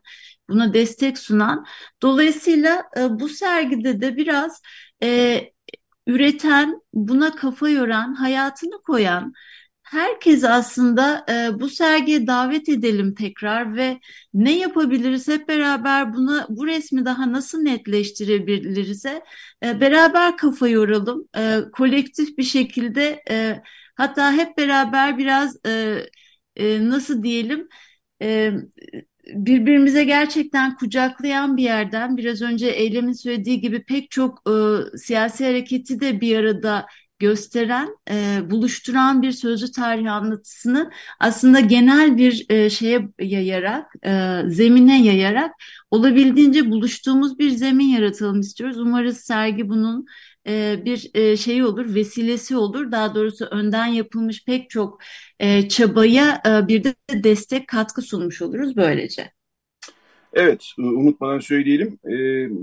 buna destek sunan. Dolayısıyla e, bu sergide de biraz e, üreten, buna kafa yoran, hayatını koyan herkes aslında e, bu sergiye davet edelim tekrar ve ne yapabiliriz hep beraber bunu bu resmi daha nasıl netleştirebiliriz e, beraber kafa yoralım e, kolektif bir şekilde e, hatta hep beraber biraz e, e, nasıl diyelim e, birbirimize gerçekten kucaklayan bir yerden biraz önce Eylem'in söylediği gibi pek çok e, siyasi hareketi de bir arada gösteren, e, buluşturan bir sözlü tarih anlatısını aslında genel bir e, şeye yayarak, e, zemine yayarak olabildiğince buluştuğumuz bir zemin yaratalım istiyoruz. Umarız sergi bunun e, bir şeyi olur, vesilesi olur. Daha doğrusu önden yapılmış pek çok e, çabaya bir de destek katkı sunmuş oluruz böylece. Evet, e, unutmadan söyleyelim. E,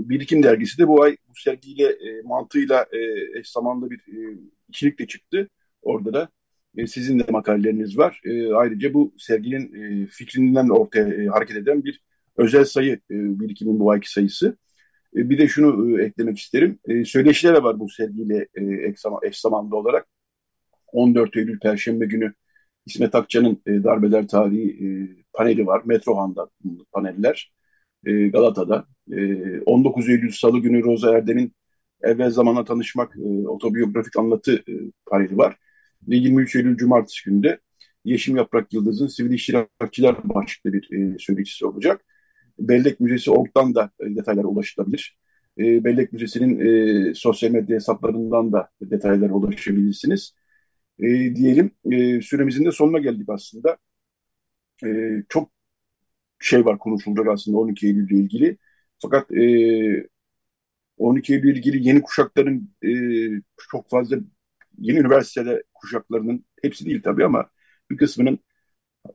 Birikim dergisi de bu ay bu sergiyle e, mantığıyla e, eş zamanlı bir e, içerik de çıktı. Orada da e, sizin de makaleleriniz var. E, ayrıca bu serginin e, fikrinden ortaya e, hareket eden bir özel sayı e, Birikim'in bu ayki sayısı. E, bir de şunu e, eklemek isterim. E, söyleşiler var bu sergiyle e, eş zamanlı olarak. 14 Eylül Perşembe günü İsmet Akça'nın e, darbeler tarihi e, paneli var. Metrohan'da paneller. E, Galata'da. E, 19 Eylül Salı günü Roza Erdem'in Evvel Zamana Tanışmak e, otobiyografik anlatı e, paneli var. Ve 23 Eylül Cumartesi günde Yeşim Yaprak Yıldız'ın Sivil İştirakçiler başlıklı bir e, söyleşisi olacak. Bellek Müzesi ortadan da e, detaylara ulaşılabilir. E, Bellek Müzesi'nin e, sosyal medya hesaplarından da detaylara ulaşabilirsiniz. E, diyelim e, süremizin de sonuna geldik aslında. E, çok şey var konuşulacak aslında 12 Eylül ile ilgili. Fakat e, 12 Eylül ilgili yeni kuşakların e, çok fazla yeni üniversitede kuşaklarının hepsi değil tabii ama bir kısmının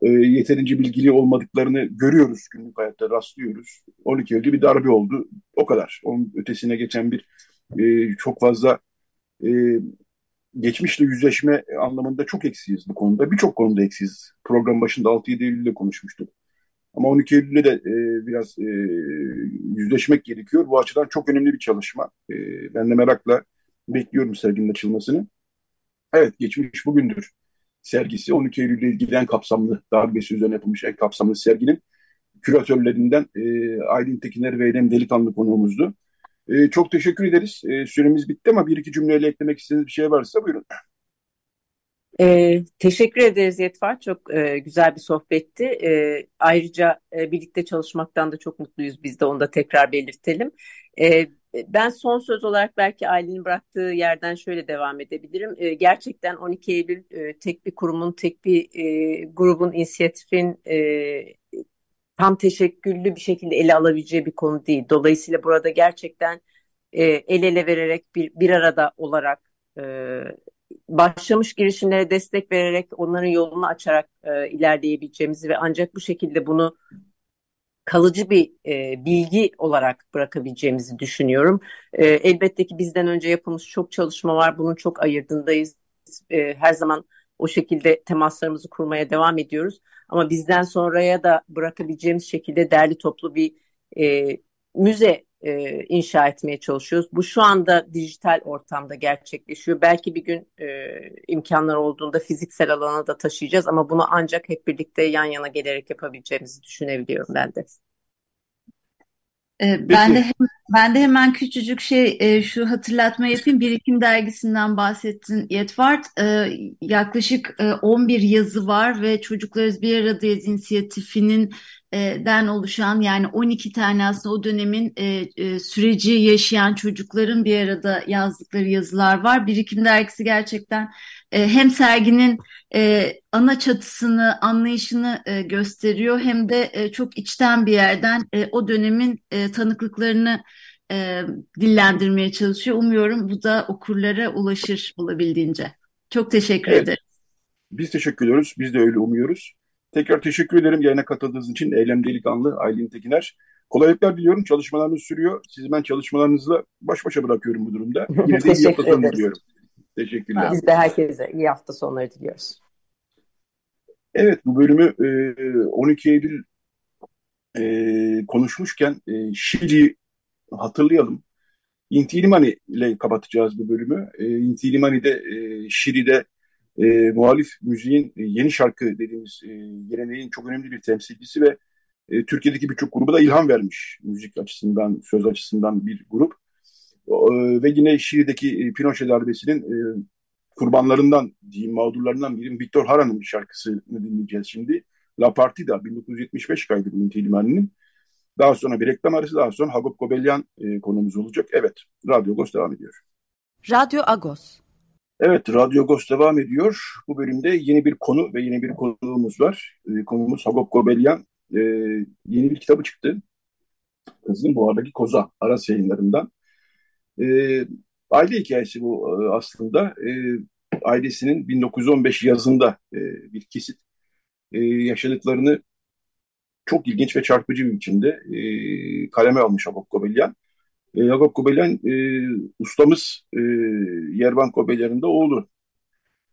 e, yeterince bilgili olmadıklarını görüyoruz günlük hayatta rastlıyoruz. 12 Eylül'de bir darbe oldu. O kadar. Onun ötesine geçen bir e, çok fazla e, geçmişle yüzleşme anlamında çok eksiyiz bu konuda. Birçok konuda eksiyiz. Program başında 6-7 Eylül'de konuşmuştuk. Ama 12 Eylül'de de e, biraz e, yüzleşmek gerekiyor. Bu açıdan çok önemli bir çalışma. E, ben de merakla bekliyorum serginin açılmasını. Evet, geçmiş bugündür sergisi 12 Eylül'le ilgili en kapsamlı darbesi üzerine yapılmış en kapsamlı serginin küratörlerinden e, Aylin Tekiner ve Eylem Delikanlı konuğumuzdu. E, çok teşekkür ederiz. E, süremiz bitti ama bir iki cümleyle eklemek istediğiniz bir şey varsa buyurun. Ee, teşekkür ederiz Yetvar. Çok e, güzel bir sohbetti. E, ayrıca e, birlikte çalışmaktan da çok mutluyuz biz de onu da tekrar belirtelim. E, ben son söz olarak belki Aylin'in bıraktığı yerden şöyle devam edebilirim. E, gerçekten 12 Eylül e, tek bir kurumun, tek bir e, grubun, inisiyatifin e, tam teşekküllü bir şekilde ele alabileceği bir konu değil. Dolayısıyla burada gerçekten e, el ele vererek bir, bir arada olarak e, başlamış girişimlere destek vererek onların yolunu açarak e, ilerleyebileceğimizi ve ancak bu şekilde bunu kalıcı bir e, bilgi olarak bırakabileceğimizi düşünüyorum. E, elbette ki bizden önce yapılmış çok çalışma var. Bunun çok ayırdındayız. E, her zaman o şekilde temaslarımızı kurmaya devam ediyoruz. Ama bizden sonraya da bırakabileceğimiz şekilde derli toplu bir e, müze e, inşa etmeye çalışıyoruz. Bu şu anda dijital ortamda gerçekleşiyor. Belki bir gün e, imkanlar olduğunda fiziksel alana da taşıyacağız ama bunu ancak hep birlikte yan yana gelerek yapabileceğimizi düşünebiliyorum ben de. Ee, ben de ben de hemen küçücük şey e, şu hatırlatma yapayım. Birikim dergisinden bahsettin Yetvart. Ee, yaklaşık 11 e, yazı var ve Çocuklarız Bir Aradayız inisiyatifinin den oluşan yani 12 tane aslında o dönemin e, e, süreci yaşayan çocukların bir arada yazdıkları yazılar var. Birikim dergisi gerçekten e, hem serginin e, ana çatısını, anlayışını e, gösteriyor hem de e, çok içten bir yerden e, o dönemin e, tanıklıklarını e, dillendirmeye çalışıyor. Umuyorum bu da okurlara ulaşır olabildiğince. Çok teşekkür evet. ederim. Biz teşekkür ediyoruz. Biz de öyle umuyoruz. Tekrar teşekkür ederim yayına katıldığınız için. Eylem Delikanlı, Aylin Tekiner. Kolaylıklar diliyorum. Çalışmalarınız sürüyor. Sizi ben çalışmalarınızla baş başa bırakıyorum bu durumda. Yine de iyi hafta sonu diliyorum. Teşekkürler. Biz de herkese iyi hafta sonları diliyoruz. Evet bu bölümü 12 Eylül e, konuşmuşken e, Şili hatırlayalım. Inti ile kapatacağız bu bölümü. E, Inti Limani'de e, Şili'de e, muhalif müziğin e, yeni şarkı dediğimiz e, geleneğin çok önemli bir temsilcisi ve e, Türkiye'deki birçok gruba da ilham vermiş müzik açısından, söz açısından bir grup. E, ve yine Şili'deki e, Pinochet darbesinin e, kurbanlarından diyeyim mağdurlarından biri Victor Hara'nın bir şarkısını dinleyeceğiz şimdi. La Partida 1975 kaydı bu İntilmani'nin. Daha sonra bir reklam arası daha sonra Hagop Gobelyan e, konumuz olacak. Evet, Radyo Agos devam ediyor. Radyo Agos. Evet, Radyo Agos devam ediyor. Bu bölümde yeni bir konu ve yeni bir konuğumuz var. E, konumuz Hagop Gobelyan. E, yeni bir kitabı çıktı. Kızın Buhardaki Koza, Aras yayınlarından. E, aile hikayesi bu e, aslında. E, ailesinin 1915 yazında e, bir kesit e, yaşadıklarını çok ilginç ve çarpıcı bir biçimde e, kaleme almış Agop Gobelyan. E, Agop Gobelyan e, ustamız e, Yervan Kobelyan'ın da oğlu.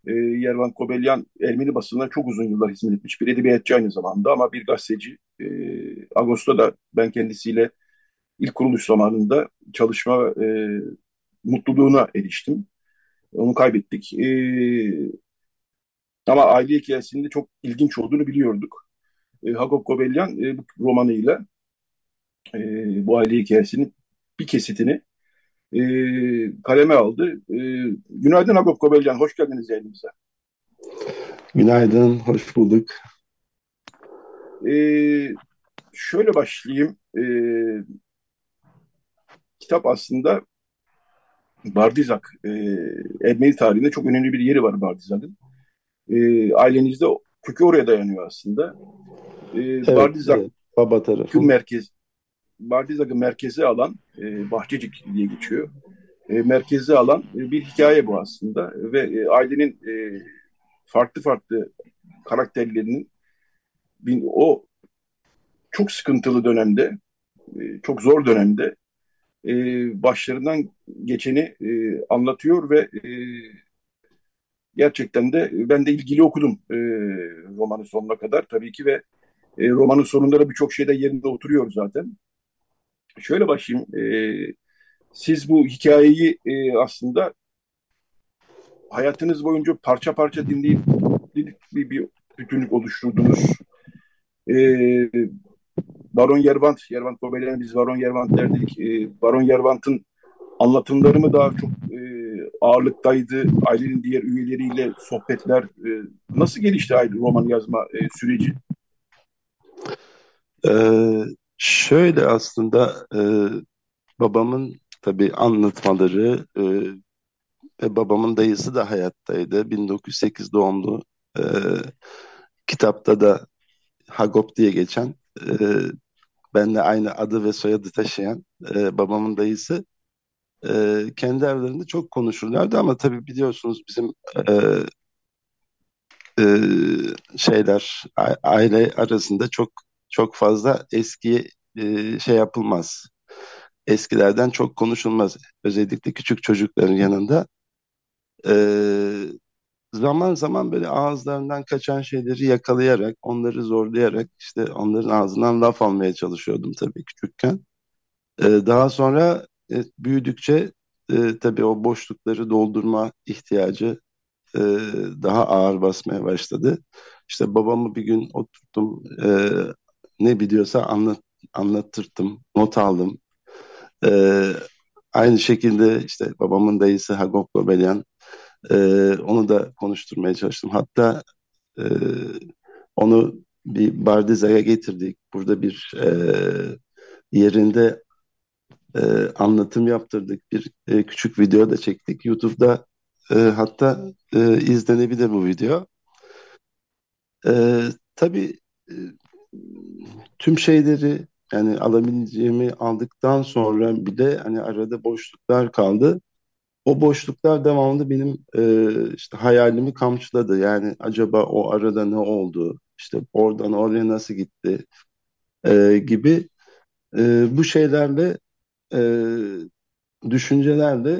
E, Yervan Kobelyan Ermeni basınına çok uzun yıllar hizmet etmiş bir edebiyatçı aynı zamanda ama bir gazeteci. E, Ağustos'ta da ben kendisiyle ilk kuruluş zamanında çalışma e, mutluluğuna eriştim. Onu kaybettik. E, ama aile hikayesinde çok ilginç olduğunu biliyorduk. E, Hagop Gobelyan e, bu romanıyla e, bu aile hikayesinin bir kesitini e, kaleme aldı. E, günaydın Hagop Gobelyan, hoş geldiniz yayınımıza. Günaydın, hoş bulduk. E, şöyle başlayayım. E, kitap aslında Bardizak, e, Ermeni tarihinde çok önemli bir yeri var Bardizak'ın. E, ailenizde kökü oraya dayanıyor aslında. E, evet, Bardizak evet, baba tarafı. merkez, Bardizak'ı merkeze alan e, Bahçecik diye geçiyor. E, merkeze alan e, bir hikaye bu aslında ve e, ailenin e, farklı farklı karakterlerinin bin, o çok sıkıntılı dönemde, e, çok zor dönemde e, başlarından geçeni e, anlatıyor ve e, gerçekten de ben de ilgili okudum e, romanın sonuna kadar tabii ki ve e, romanın sonunda da birçok şeyde yerinde oturuyor zaten. Şöyle başlayayım. E, siz bu hikayeyi e, aslında hayatınız boyunca parça parça dinleyip bir, bir bütünlük oluşturdunuz. E, Baron Yervant, Yervant Gobel'e biz Baron Yervant derdik. E, Baron Yervant'ın anlatımları mı daha çok e, ağırlıktaydı. Ailenin diğer üyeleriyle sohbetler. E, nasıl gelişti aile roman yazma e, süreci? Ee, şöyle aslında e, babamın tabii anlatmaları e, ve babamın dayısı da hayattaydı. 1908 doğumlu. E, kitapta da Hagop diye geçen e, benle aynı adı ve soyadı taşıyan e, babamın dayısı e, kendi evlerinde çok konuşurlardı ama tabii biliyorsunuz bizim e, e, şeyler aile arasında çok çok fazla eski e, şey yapılmaz. Eskilerden çok konuşulmaz. Özellikle küçük çocukların yanında. E, zaman zaman böyle ağızlarından kaçan şeyleri yakalayarak, onları zorlayarak işte onların ağzından laf almaya çalışıyordum tabii küçükken. E, daha sonra e, büyüdükçe e, tabii o boşlukları doldurma ihtiyacı e, daha ağır basmaya başladı. İşte babamı bir gün oturttum, e, ne biliyorsa anlat, anlattırdım, not aldım. E, aynı şekilde işte babamın dayısı Hagop Gobelyan, e, onu da konuşturmaya çalıştım. Hatta e, onu bir Bardiza'ya getirdik. Burada bir e, yerinde e, anlatım yaptırdık. Bir e, küçük video da çektik. YouTube'da e, hatta e, izlenebilir bu video. E, tabii tüm şeyleri yani alabileceğimi aldıktan sonra bile hani arada boşluklar kaldı. O boşluklar devamlı benim e, işte hayalimi kamçıladı. Yani acaba o arada ne oldu? İşte oradan oraya nasıl gitti? E, gibi e, bu şeylerle e, düşüncelerle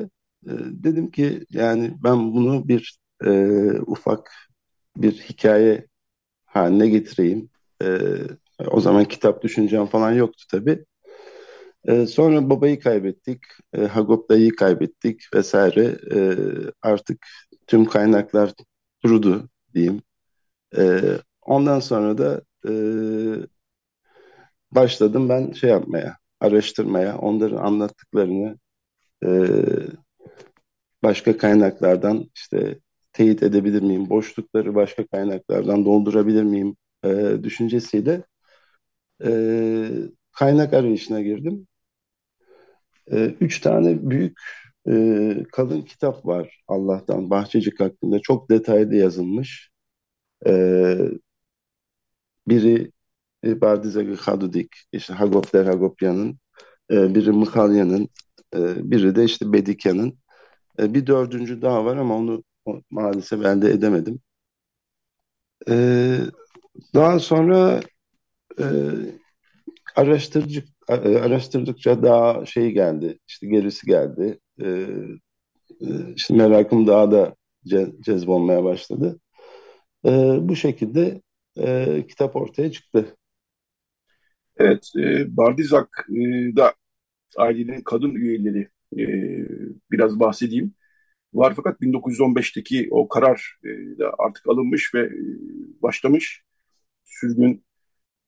e, dedim ki yani ben bunu bir e, ufak bir hikaye haline getireyim. E, o zaman kitap düşüncem falan yoktu tabii. E, sonra babayı kaybettik, e, Hagop dayıyı kaybettik vesaire. E, artık tüm kaynaklar kurudu diyeyim. E, ondan sonra da e, başladım ben şey yapmaya, araştırmaya, onların anlattıklarını e, başka kaynaklardan işte teyit edebilir miyim, boşlukları başka kaynaklardan doldurabilir miyim e, düşüncesiyle e, kaynak arayışına girdim. E, üç tane büyük e, kalın kitap var Allah'tan Bahçecik hakkında çok detaylı yazılmış. E, biri e, Bardizagi Hadudik, işte Hagopler Hagopyan'ın, e, biri Mıhalya'nın, e, biri de işte Bedikya'nın. E, bir dördüncü daha var ama onu maalesef elde edemedim. E, daha sonra e, araştırıcı e, araştırdıkça daha şey geldi, işte gerisi geldi. E, e, işte merakım daha da ce, cezbolmaya başladı. E, bu şekilde e, kitap ortaya çıktı. Evet, e, Bardizak'da ailenin kadın üyeleri e, biraz bahsedeyim. Var fakat 1915'teki o karar e, da artık alınmış ve e, başlamış. Sürgün,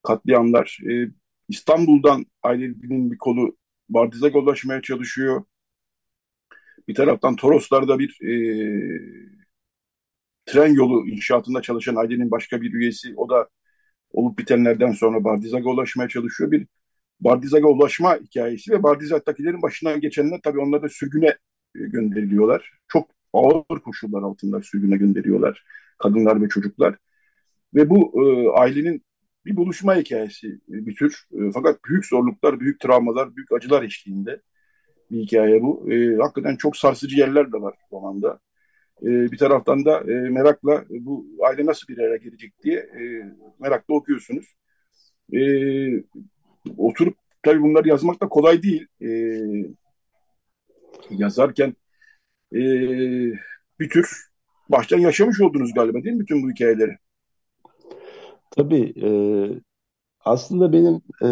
katliamlar. E, İstanbul'dan ailenin bir kolu Bardizak'a ulaşmaya çalışıyor. Bir taraftan Toroslar'da bir e, tren yolu inşaatında çalışan ailenin başka bir üyesi. O da olup bitenlerden sonra Bardizak'a ulaşmaya çalışıyor. Bir Bardizak'a ulaşma hikayesi ve Bardizak'takilerin başından geçenler tabii onlar da sürgüne e, gönderiliyorlar. Çok ağır koşullar altında sürgüne gönderiyorlar kadınlar ve çocuklar. Ve bu e, ailenin bir buluşma hikayesi e, bir tür. E, fakat büyük zorluklar, büyük travmalar, büyük acılar eşliğinde bir hikaye bu. E, hakikaten çok sarsıcı yerler de var romanda. E, bir taraftan da e, merakla e, bu aile nasıl bir yere gelecek diye e, merakla okuyorsunuz. E, oturup tabii bunları yazmak da kolay değil. E, yazarken e, bir tür baştan yaşamış oldunuz galiba değil mi bütün bu hikayeleri? Tabii e, aslında benim e,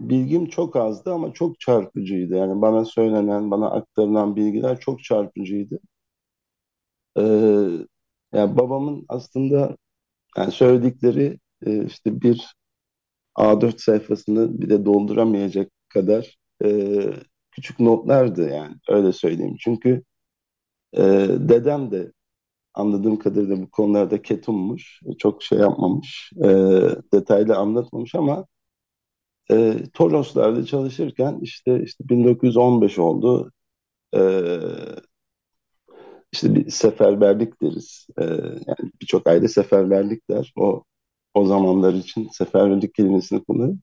bilgim çok azdı ama çok çarpıcıydı. Yani bana söylenen, bana aktarılan bilgiler çok çarpıcıydı. E, yani babamın aslında yani söyledikleri e, işte bir A4 sayfasını bir de dolduramayacak kadar e, küçük notlardı yani öyle söyleyeyim. Çünkü E, dedem de anladığım kadarıyla bu konularda ketummuş. Çok şey yapmamış, e, detaylı anlatmamış ama e, Toroslar'da çalışırken işte işte 1915 oldu. E, işte bir seferberlik deriz. E, yani birçok aile seferberlik der. O o zamanlar için seferberlik kelimesini kullanır.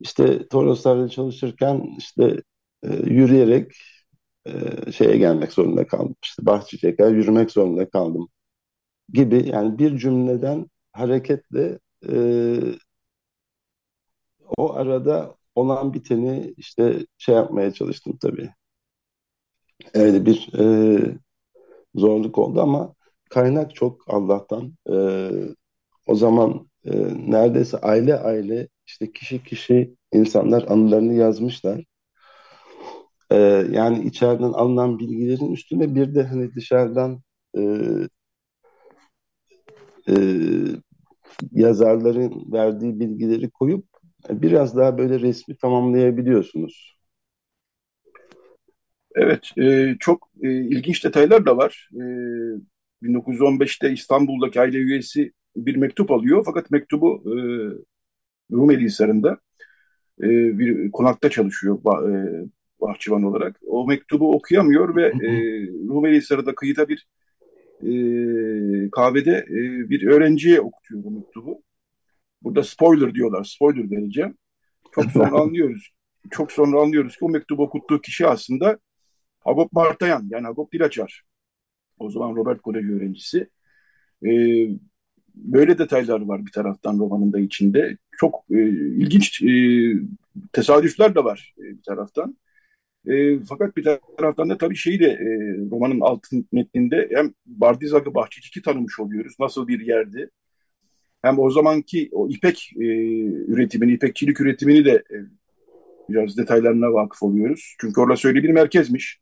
İşte Toroslar'da çalışırken işte e, yürüyerek e, şeye gelmek zorunda kaldım. İşte kadar yürümek zorunda kaldım gibi yani bir cümleden hareketle e, o arada olan biteni işte şey yapmaya çalıştım tabii. Öyle bir e, zorluk oldu ama kaynak çok Allah'tan. E, o zaman e, neredeyse aile aile işte kişi kişi insanlar anılarını yazmışlar. E, yani içeriden alınan bilgilerin üstüne bir de hani dışarıdan e, e, yazarların verdiği bilgileri koyup biraz daha böyle resmi tamamlayabiliyorsunuz. Evet, e, çok e, ilginç detaylar da var. E, 1915'te İstanbul'daki aile üyesi bir mektup alıyor fakat mektubu e, Rumeli Hisarı'nda e, bir konakta çalışıyor e, bahçıvan olarak. O mektubu okuyamıyor ve e, Rumeli Hisarı'da kıyıda bir e, kahvede e, bir öğrenciye okutuyor bu mektubu. Burada spoiler diyorlar, spoiler vereceğim. Çok sonra anlıyoruz. Çok sonra anlıyoruz ki o mektubu okuttuğu kişi aslında Hagop Martayan yani Hagop Dilaçar. O zaman Robert Koleji öğrencisi. E, böyle detaylar var bir taraftan romanın da içinde. Çok e, ilginç e, tesadüfler de var e, bir taraftan. E, fakat bir taraftan da tabii şeyi de e, romanın altın metninde hem Bardizak'ı Bahçecik'i tanımış oluyoruz. Nasıl bir yerdi. Hem o zamanki o ipek e, üretimini, ipekçilik üretimini de e, biraz detaylarına vakıf oluyoruz. Çünkü orada öyle bir merkezmiş.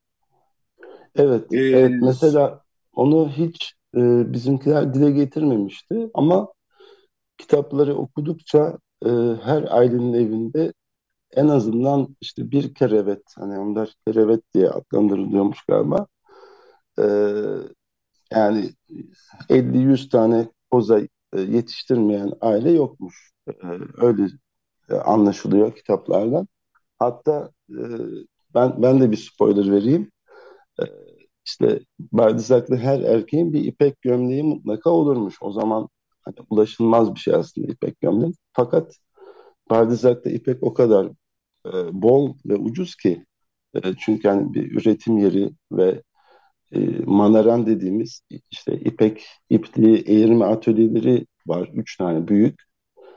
Evet, ee, evet. Mesela onu hiç e, bizimkiler dile getirmemişti ama kitapları okudukça e, her ailenin evinde en azından işte bir kerevet hani onlar kerevet diye adlandırılıyormuş galiba. E, yani 50-100 tane koza e, yetiştirmeyen aile yokmuş. E, öyle e, anlaşılıyor kitaplardan. Hatta e, ben ben de bir spoiler vereyim. E, işte Bardizaklı her erkeğin bir ipek gömleği mutlaka olurmuş. O zaman hani ulaşılmaz bir şey aslında ipek gömlek. Fakat Bardizak'ta ipek o kadar e, bol ve ucuz ki e, çünkü hani bir üretim yeri ve e, manaran dediğimiz işte ipek ipliği eğirme atölyeleri var. Üç tane büyük.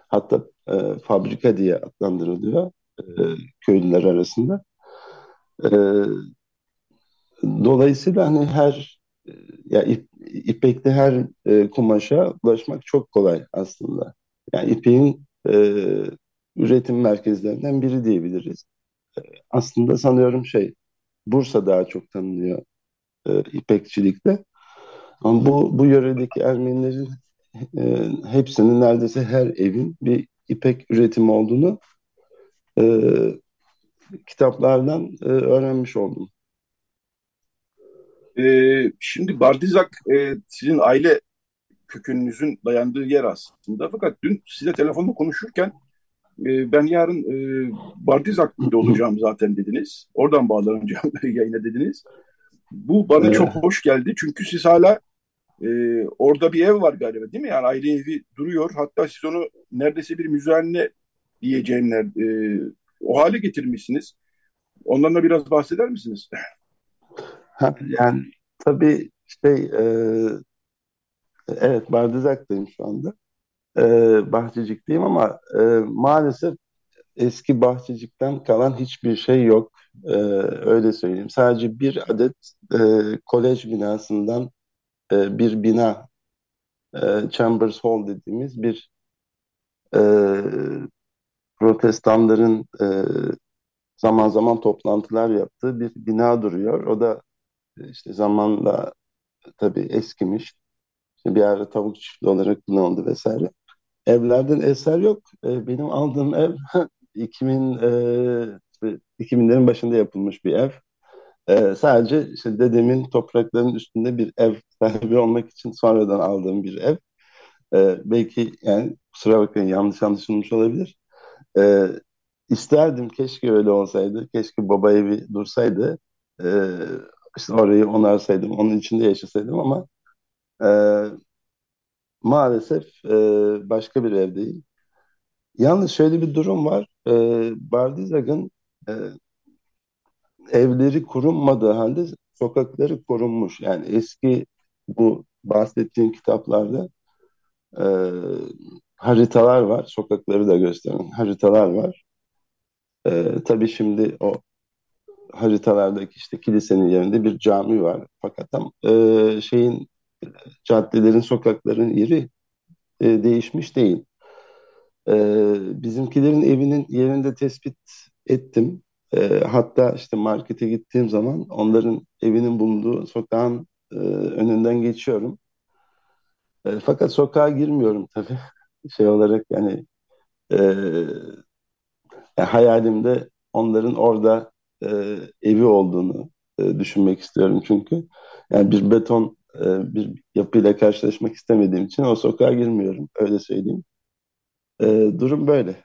Hatta e, fabrika diye adlandırılıyor e, köylüler arasında. E, Dolayısıyla hani her ya ip, ipekte her e, kumaşa ulaşmak çok kolay aslında. Yani ipeğin e, üretim merkezlerinden biri diyebiliriz. E, aslında sanıyorum şey Bursa daha çok tanınıyor e, ipekçilikte. Ama bu bu yöredeki Ermenilerin e, hepsinin neredeyse her evin bir ipek üretimi olduğunu e, kitaplardan e, öğrenmiş oldum. E, şimdi Bardizak e, sizin aile kökünüzün dayandığı yer aslında. Fakat dün size telefonla konuşurken e, ben yarın e, Bardizak'ta olacağım zaten dediniz. Oradan bağlanacağım yayına dediniz. Bu bana evet. çok hoş geldi. Çünkü siz hala e, orada bir ev var galiba değil mi? Yani aile evi duruyor. Hatta siz onu neredeyse bir müzayene diyeceğimler e, o hale getirmişsiniz. Ondan da biraz bahseder misiniz? Ha, yani tabii şey e, evet Bardızak'tayım şu anda. E, Bahçecik'teyim ama e, maalesef eski Bahçecik'ten kalan hiçbir şey yok. E, öyle söyleyeyim. Sadece bir adet e, kolej binasından e, bir bina e, Chambers Hall dediğimiz bir e, protestanların e, zaman zaman toplantılar yaptığı bir bina duruyor. O da işte zamanla tabii eskimiş. İşte bir ara tavuk çiftliği olarak kullanıldı vesaire. Evlerden eser yok. E, benim aldığım ev 2000 e, 2000'lerin başında yapılmış bir ev. E, sadece işte dedemin topraklarının üstünde bir ev sahibi olmak için sonradan aldığım bir ev. E, belki yani kusura bakmayın yanlış anlaşılmış olabilir. E, isterdim keşke öyle olsaydı. Keşke baba evi dursaydı. E, orayı onarsaydım, onun içinde yaşasaydım ama e, maalesef e, başka bir evdeyim. Yalnız şöyle bir durum var. E, Bardizag'ın e, evleri korunmadığı halde sokakları korunmuş. Yani eski bu bahsettiğim kitaplarda e, haritalar var. Sokakları da gösteren haritalar var. E, tabii şimdi o haritalardaki işte kilisenin yerinde bir cami var. Fakat tam e, şeyin caddelerin, sokakların yeri e, değişmiş değil. E, bizimkilerin evinin yerinde tespit ettim. E, hatta işte markete gittiğim zaman onların evinin bulunduğu sokağın e, önünden geçiyorum. E, fakat sokağa girmiyorum tabii. Şey olarak yani e, yani hayalimde onların orada e, evi olduğunu e, düşünmek istiyorum çünkü. Yani bir beton e, bir yapıyla karşılaşmak istemediğim için o sokağa girmiyorum. Öyle söyleyeyim. E, durum böyle.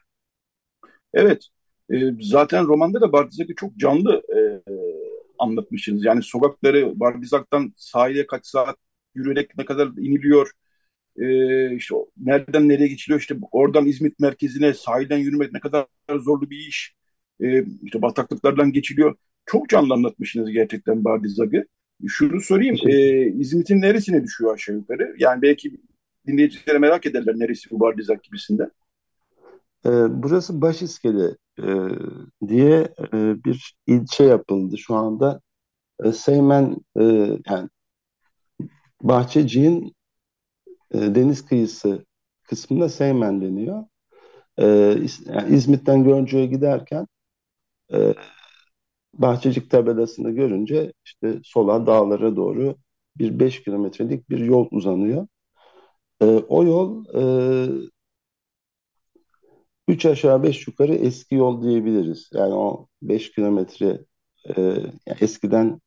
Evet. E, zaten romanda da Bardizak'ı çok canlı anlatmışsınız. Yani sokakları Bardizak'tan sahile kaç saat yürüyerek ne kadar iniliyor. İşte nereden nereye geçiliyor. İşte oradan İzmit merkezine sahilden yürümek ne kadar zorlu bir iş. İşte bataklıklardan geçiliyor. Çok canlı anlatmışsınız gerçekten Bardizak'ı. Şunu sorayım, e, İzmit'in neresine düşüyor aşağı yukarı? Yani belki dinleyicilere merak ederler neresi bu Bardizak gibisinden. E, burası Başiskele e, diye e, bir ilçe yapıldı şu anda. E, Seymen e, yani Bahçeci'nin e, deniz kıyısı kısmında Seymen deniyor. E, yani İzmit'ten Gölcük'e giderken e, Bahçecik tabelasını görünce işte sola dağlara doğru bir 5 kilometrelik bir yol uzanıyor. E, o yol e, üç aşağı beş yukarı eski yol diyebiliriz. Yani o 5 kilometre e, yani eskiden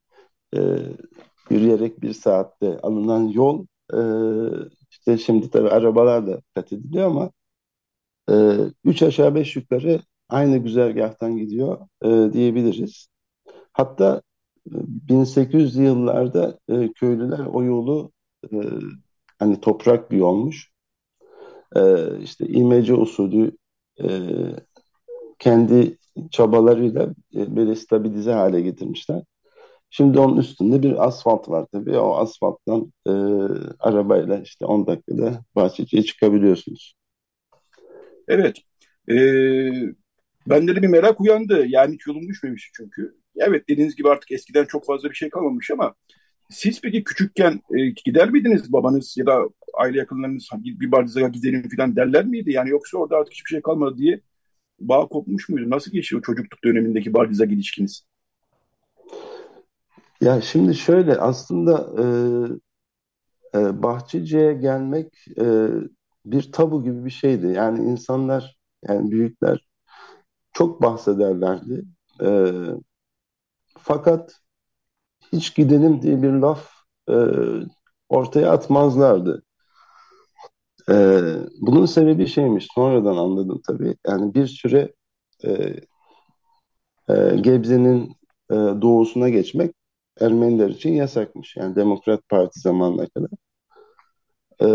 e, yürüyerek bir saatte alınan yol e, işte şimdi tabii arabalar da kat ediliyor ama e, üç aşağı beş yukarı aynı güzergahtan gidiyor e, diyebiliriz. Hatta 1800'lü e, yıllarda e, köylüler o yolu e, hani toprak bir yolmuş. E, işte imece usulü e, kendi çabalarıyla e, böyle stabilize hale getirmişler. Şimdi onun üstünde bir asfalt var tabii. O asfalttan e, arabayla işte 10 dakikada Bahçeci'ye çıkabiliyorsunuz. Evet. E, bende de bir merak uyandı. Yani hiç yolum düşmemiş çünkü. Evet dediğiniz gibi artık eskiden çok fazla bir şey kalmamış ama siz peki küçükken e, gider miydiniz babanız ya da aile yakınlarınız bir Bardizak'a gidelim falan derler miydi? Yani yoksa orada artık hiçbir şey kalmadı diye bağ kopmuş muydu? Nasıl geçiyor çocukluk dönemindeki Bardizak ilişkiniz? Ya şimdi şöyle aslında e, e, Bahçeci'ye gelmek e, bir tabu gibi bir şeydi. Yani insanlar yani büyükler çok bahsederlerdi. E, fakat hiç gidelim diye bir laf e, ortaya atmazlardı. E, bunun sebebi şeymiş, sonradan anladım tabii. Yani bir süre e, e, Gebze'nin e, doğusuna geçmek Ermeniler için yasakmış. Yani Demokrat Parti zamanına kadar. E,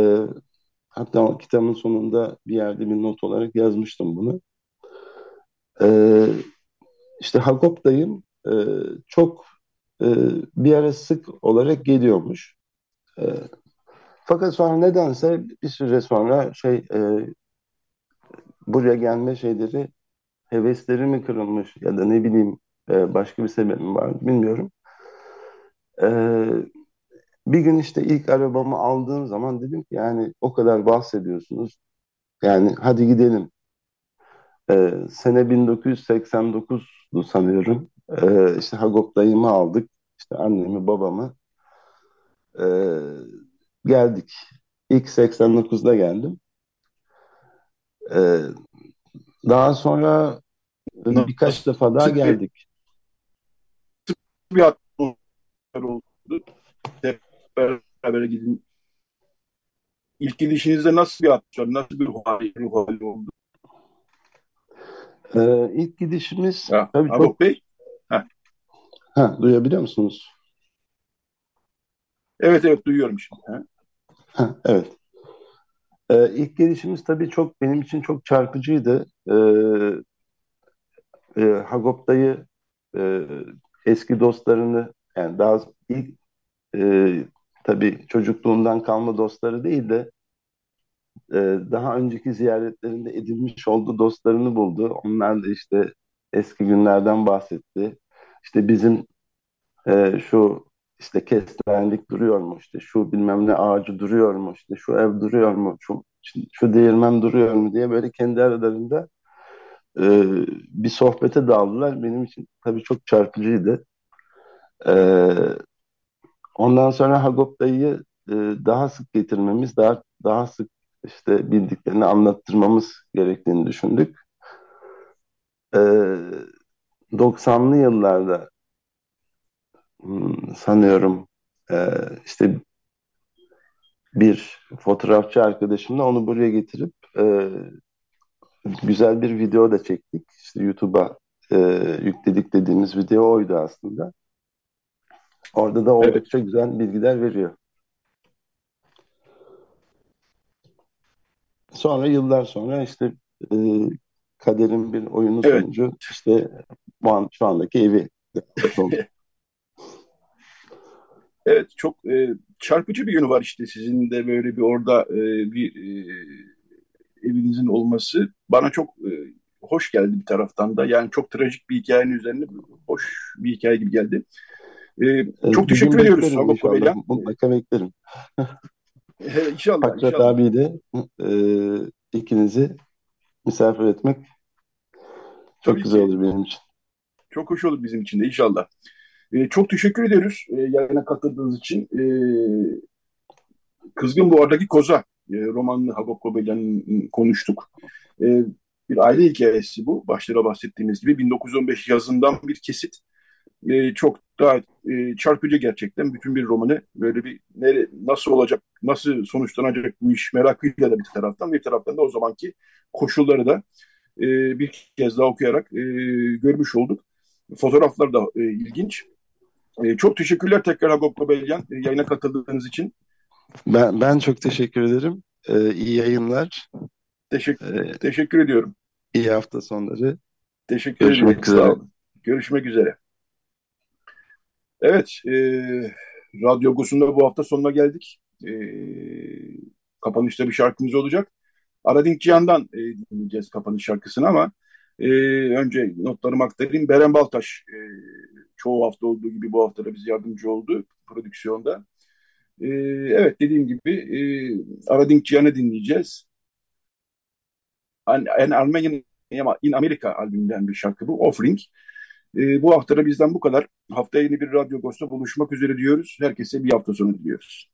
hatta kitabın sonunda bir yerde bir not olarak yazmıştım bunu. E, işte Hagop dayım e, çok e, bir ara sık olarak geliyormuş. E, fakat sonra nedense bir süre sonra şey e, buraya gelme şeyleri hevesleri mi kırılmış ya da ne bileyim e, başka bir sebebi var bilmiyorum. E, bir gün işte ilk arabamı aldığım zaman dedim ki yani o kadar bahsediyorsunuz. Yani hadi gidelim. E, sene 1989'du sanıyorum. Ee, işte Hagop dayımı aldık. İşte annemi, babamı. Ee, geldik. İlk 89'da geldim. Ee, daha sonra birkaç defa daha geldik. Bir oldu. Hep beraber gidin. İlk gidişinizde nasıl bir atmosfer, nasıl bir hali, oldu? Ee, ilk gidişimiz Ya, tabii çok... Bey? Ha, duyabiliyor musunuz? Evet evet duyuyorum şimdi. Ha? Ha, evet. Ee, ilk gelişimiz tabii çok benim için çok çarpıcıydı. Ee, e, Hagop dayı e, eski dostlarını yani daha ilk e, tabii çocukluğundan kalma dostları değil de e, daha önceki ziyaretlerinde edinmiş olduğu dostlarını buldu. Onlar da işte eski günlerden bahsetti. İşte bizim e, şu işte kestrenlik duruyor mu işte şu bilmem ne ağacı duruyor mu işte şu ev duruyor mu şu, şu değirmen duruyor mu diye böyle kendi aralarında e, bir sohbete daldılar. Benim için tabii çok çarpıcıydı. E, ondan sonra Hagop dayıyı e, daha sık getirmemiz, daha daha sık işte bildiklerini anlattırmamız gerektiğini düşündük. E, 90'lı yıllarda hmm, sanıyorum e, işte bir fotoğrafçı arkadaşımla onu buraya getirip e, güzel bir video da çektik. İşte YouTube'a e, yükledik dediğimiz video oydu aslında. Orada da oldukça evet. güzel bilgiler veriyor. Sonra yıllar sonra işte e, kaderin bir oyunu evet. sonucu işte bu an, şu andaki evi Evet çok e, çarpıcı bir yönü var işte sizin de böyle bir orada e, bir e, evinizin olması bana çok e, hoş geldi bir taraftan da. Yani çok trajik bir hikayenin üzerine hoş bir hikaye gibi geldi. E, çok teşekkür ediyoruz Agop Bey'le. Mutlaka beklerim. e, inşallah. Fakret inşallah. abi de e, ikinizi misafir etmek çok Tabii güzel ki. olur benim için. Çok hoş olur bizim için de inşallah. E, çok teşekkür ediyoruz e, yayına katıldığınız için. E, Kızgın Buhar'daki Koza e, romanını Hagop Kobe'den konuştuk. E, bir aile hikayesi bu. Başta bahsettiğimiz gibi 1915 yazından bir kesit. E, çok daha e, çarpıcı gerçekten. Bütün bir romanı böyle bir nere, nasıl olacak, nasıl sonuçlanacak bu iş merakıyla da bir taraftan bir taraftan da o zamanki koşulları da e, bir kez daha okuyarak e, görmüş olduk. Fotoğraflar da e, ilginç. E, çok teşekkürler tekrar Hagop Kobelyan e, yayına katıldığınız için. Ben, ben çok teşekkür ederim. Ee, iyi yayınlar. Teşekkür, Ee, teşekkür ediyorum. iyi hafta sonları. Teşekkür Görüşmek ederim. üzere. Sağ olun. Görüşmek üzere. Evet, e, Radyo Gosu'nda bu hafta sonuna geldik. E, kapanışta bir şarkımız olacak. Aradink Cihan'dan e, dinleyeceğiz kapanış şarkısını ama e, önce notlarımı aktarayım. Beren Baltaş e, çoğu hafta olduğu gibi bu hafta da bize yardımcı oldu prodüksiyonda. E, evet dediğim gibi e, Aradink Cihan'ı dinleyeceğiz. An, An Armenian in America albümünden bir şarkı bu. Offering. E, bu hafta da bizden bu kadar. Haftaya yeni bir Radyo Ghost'ta buluşmak üzere diyoruz. Herkese bir hafta sonu diliyoruz.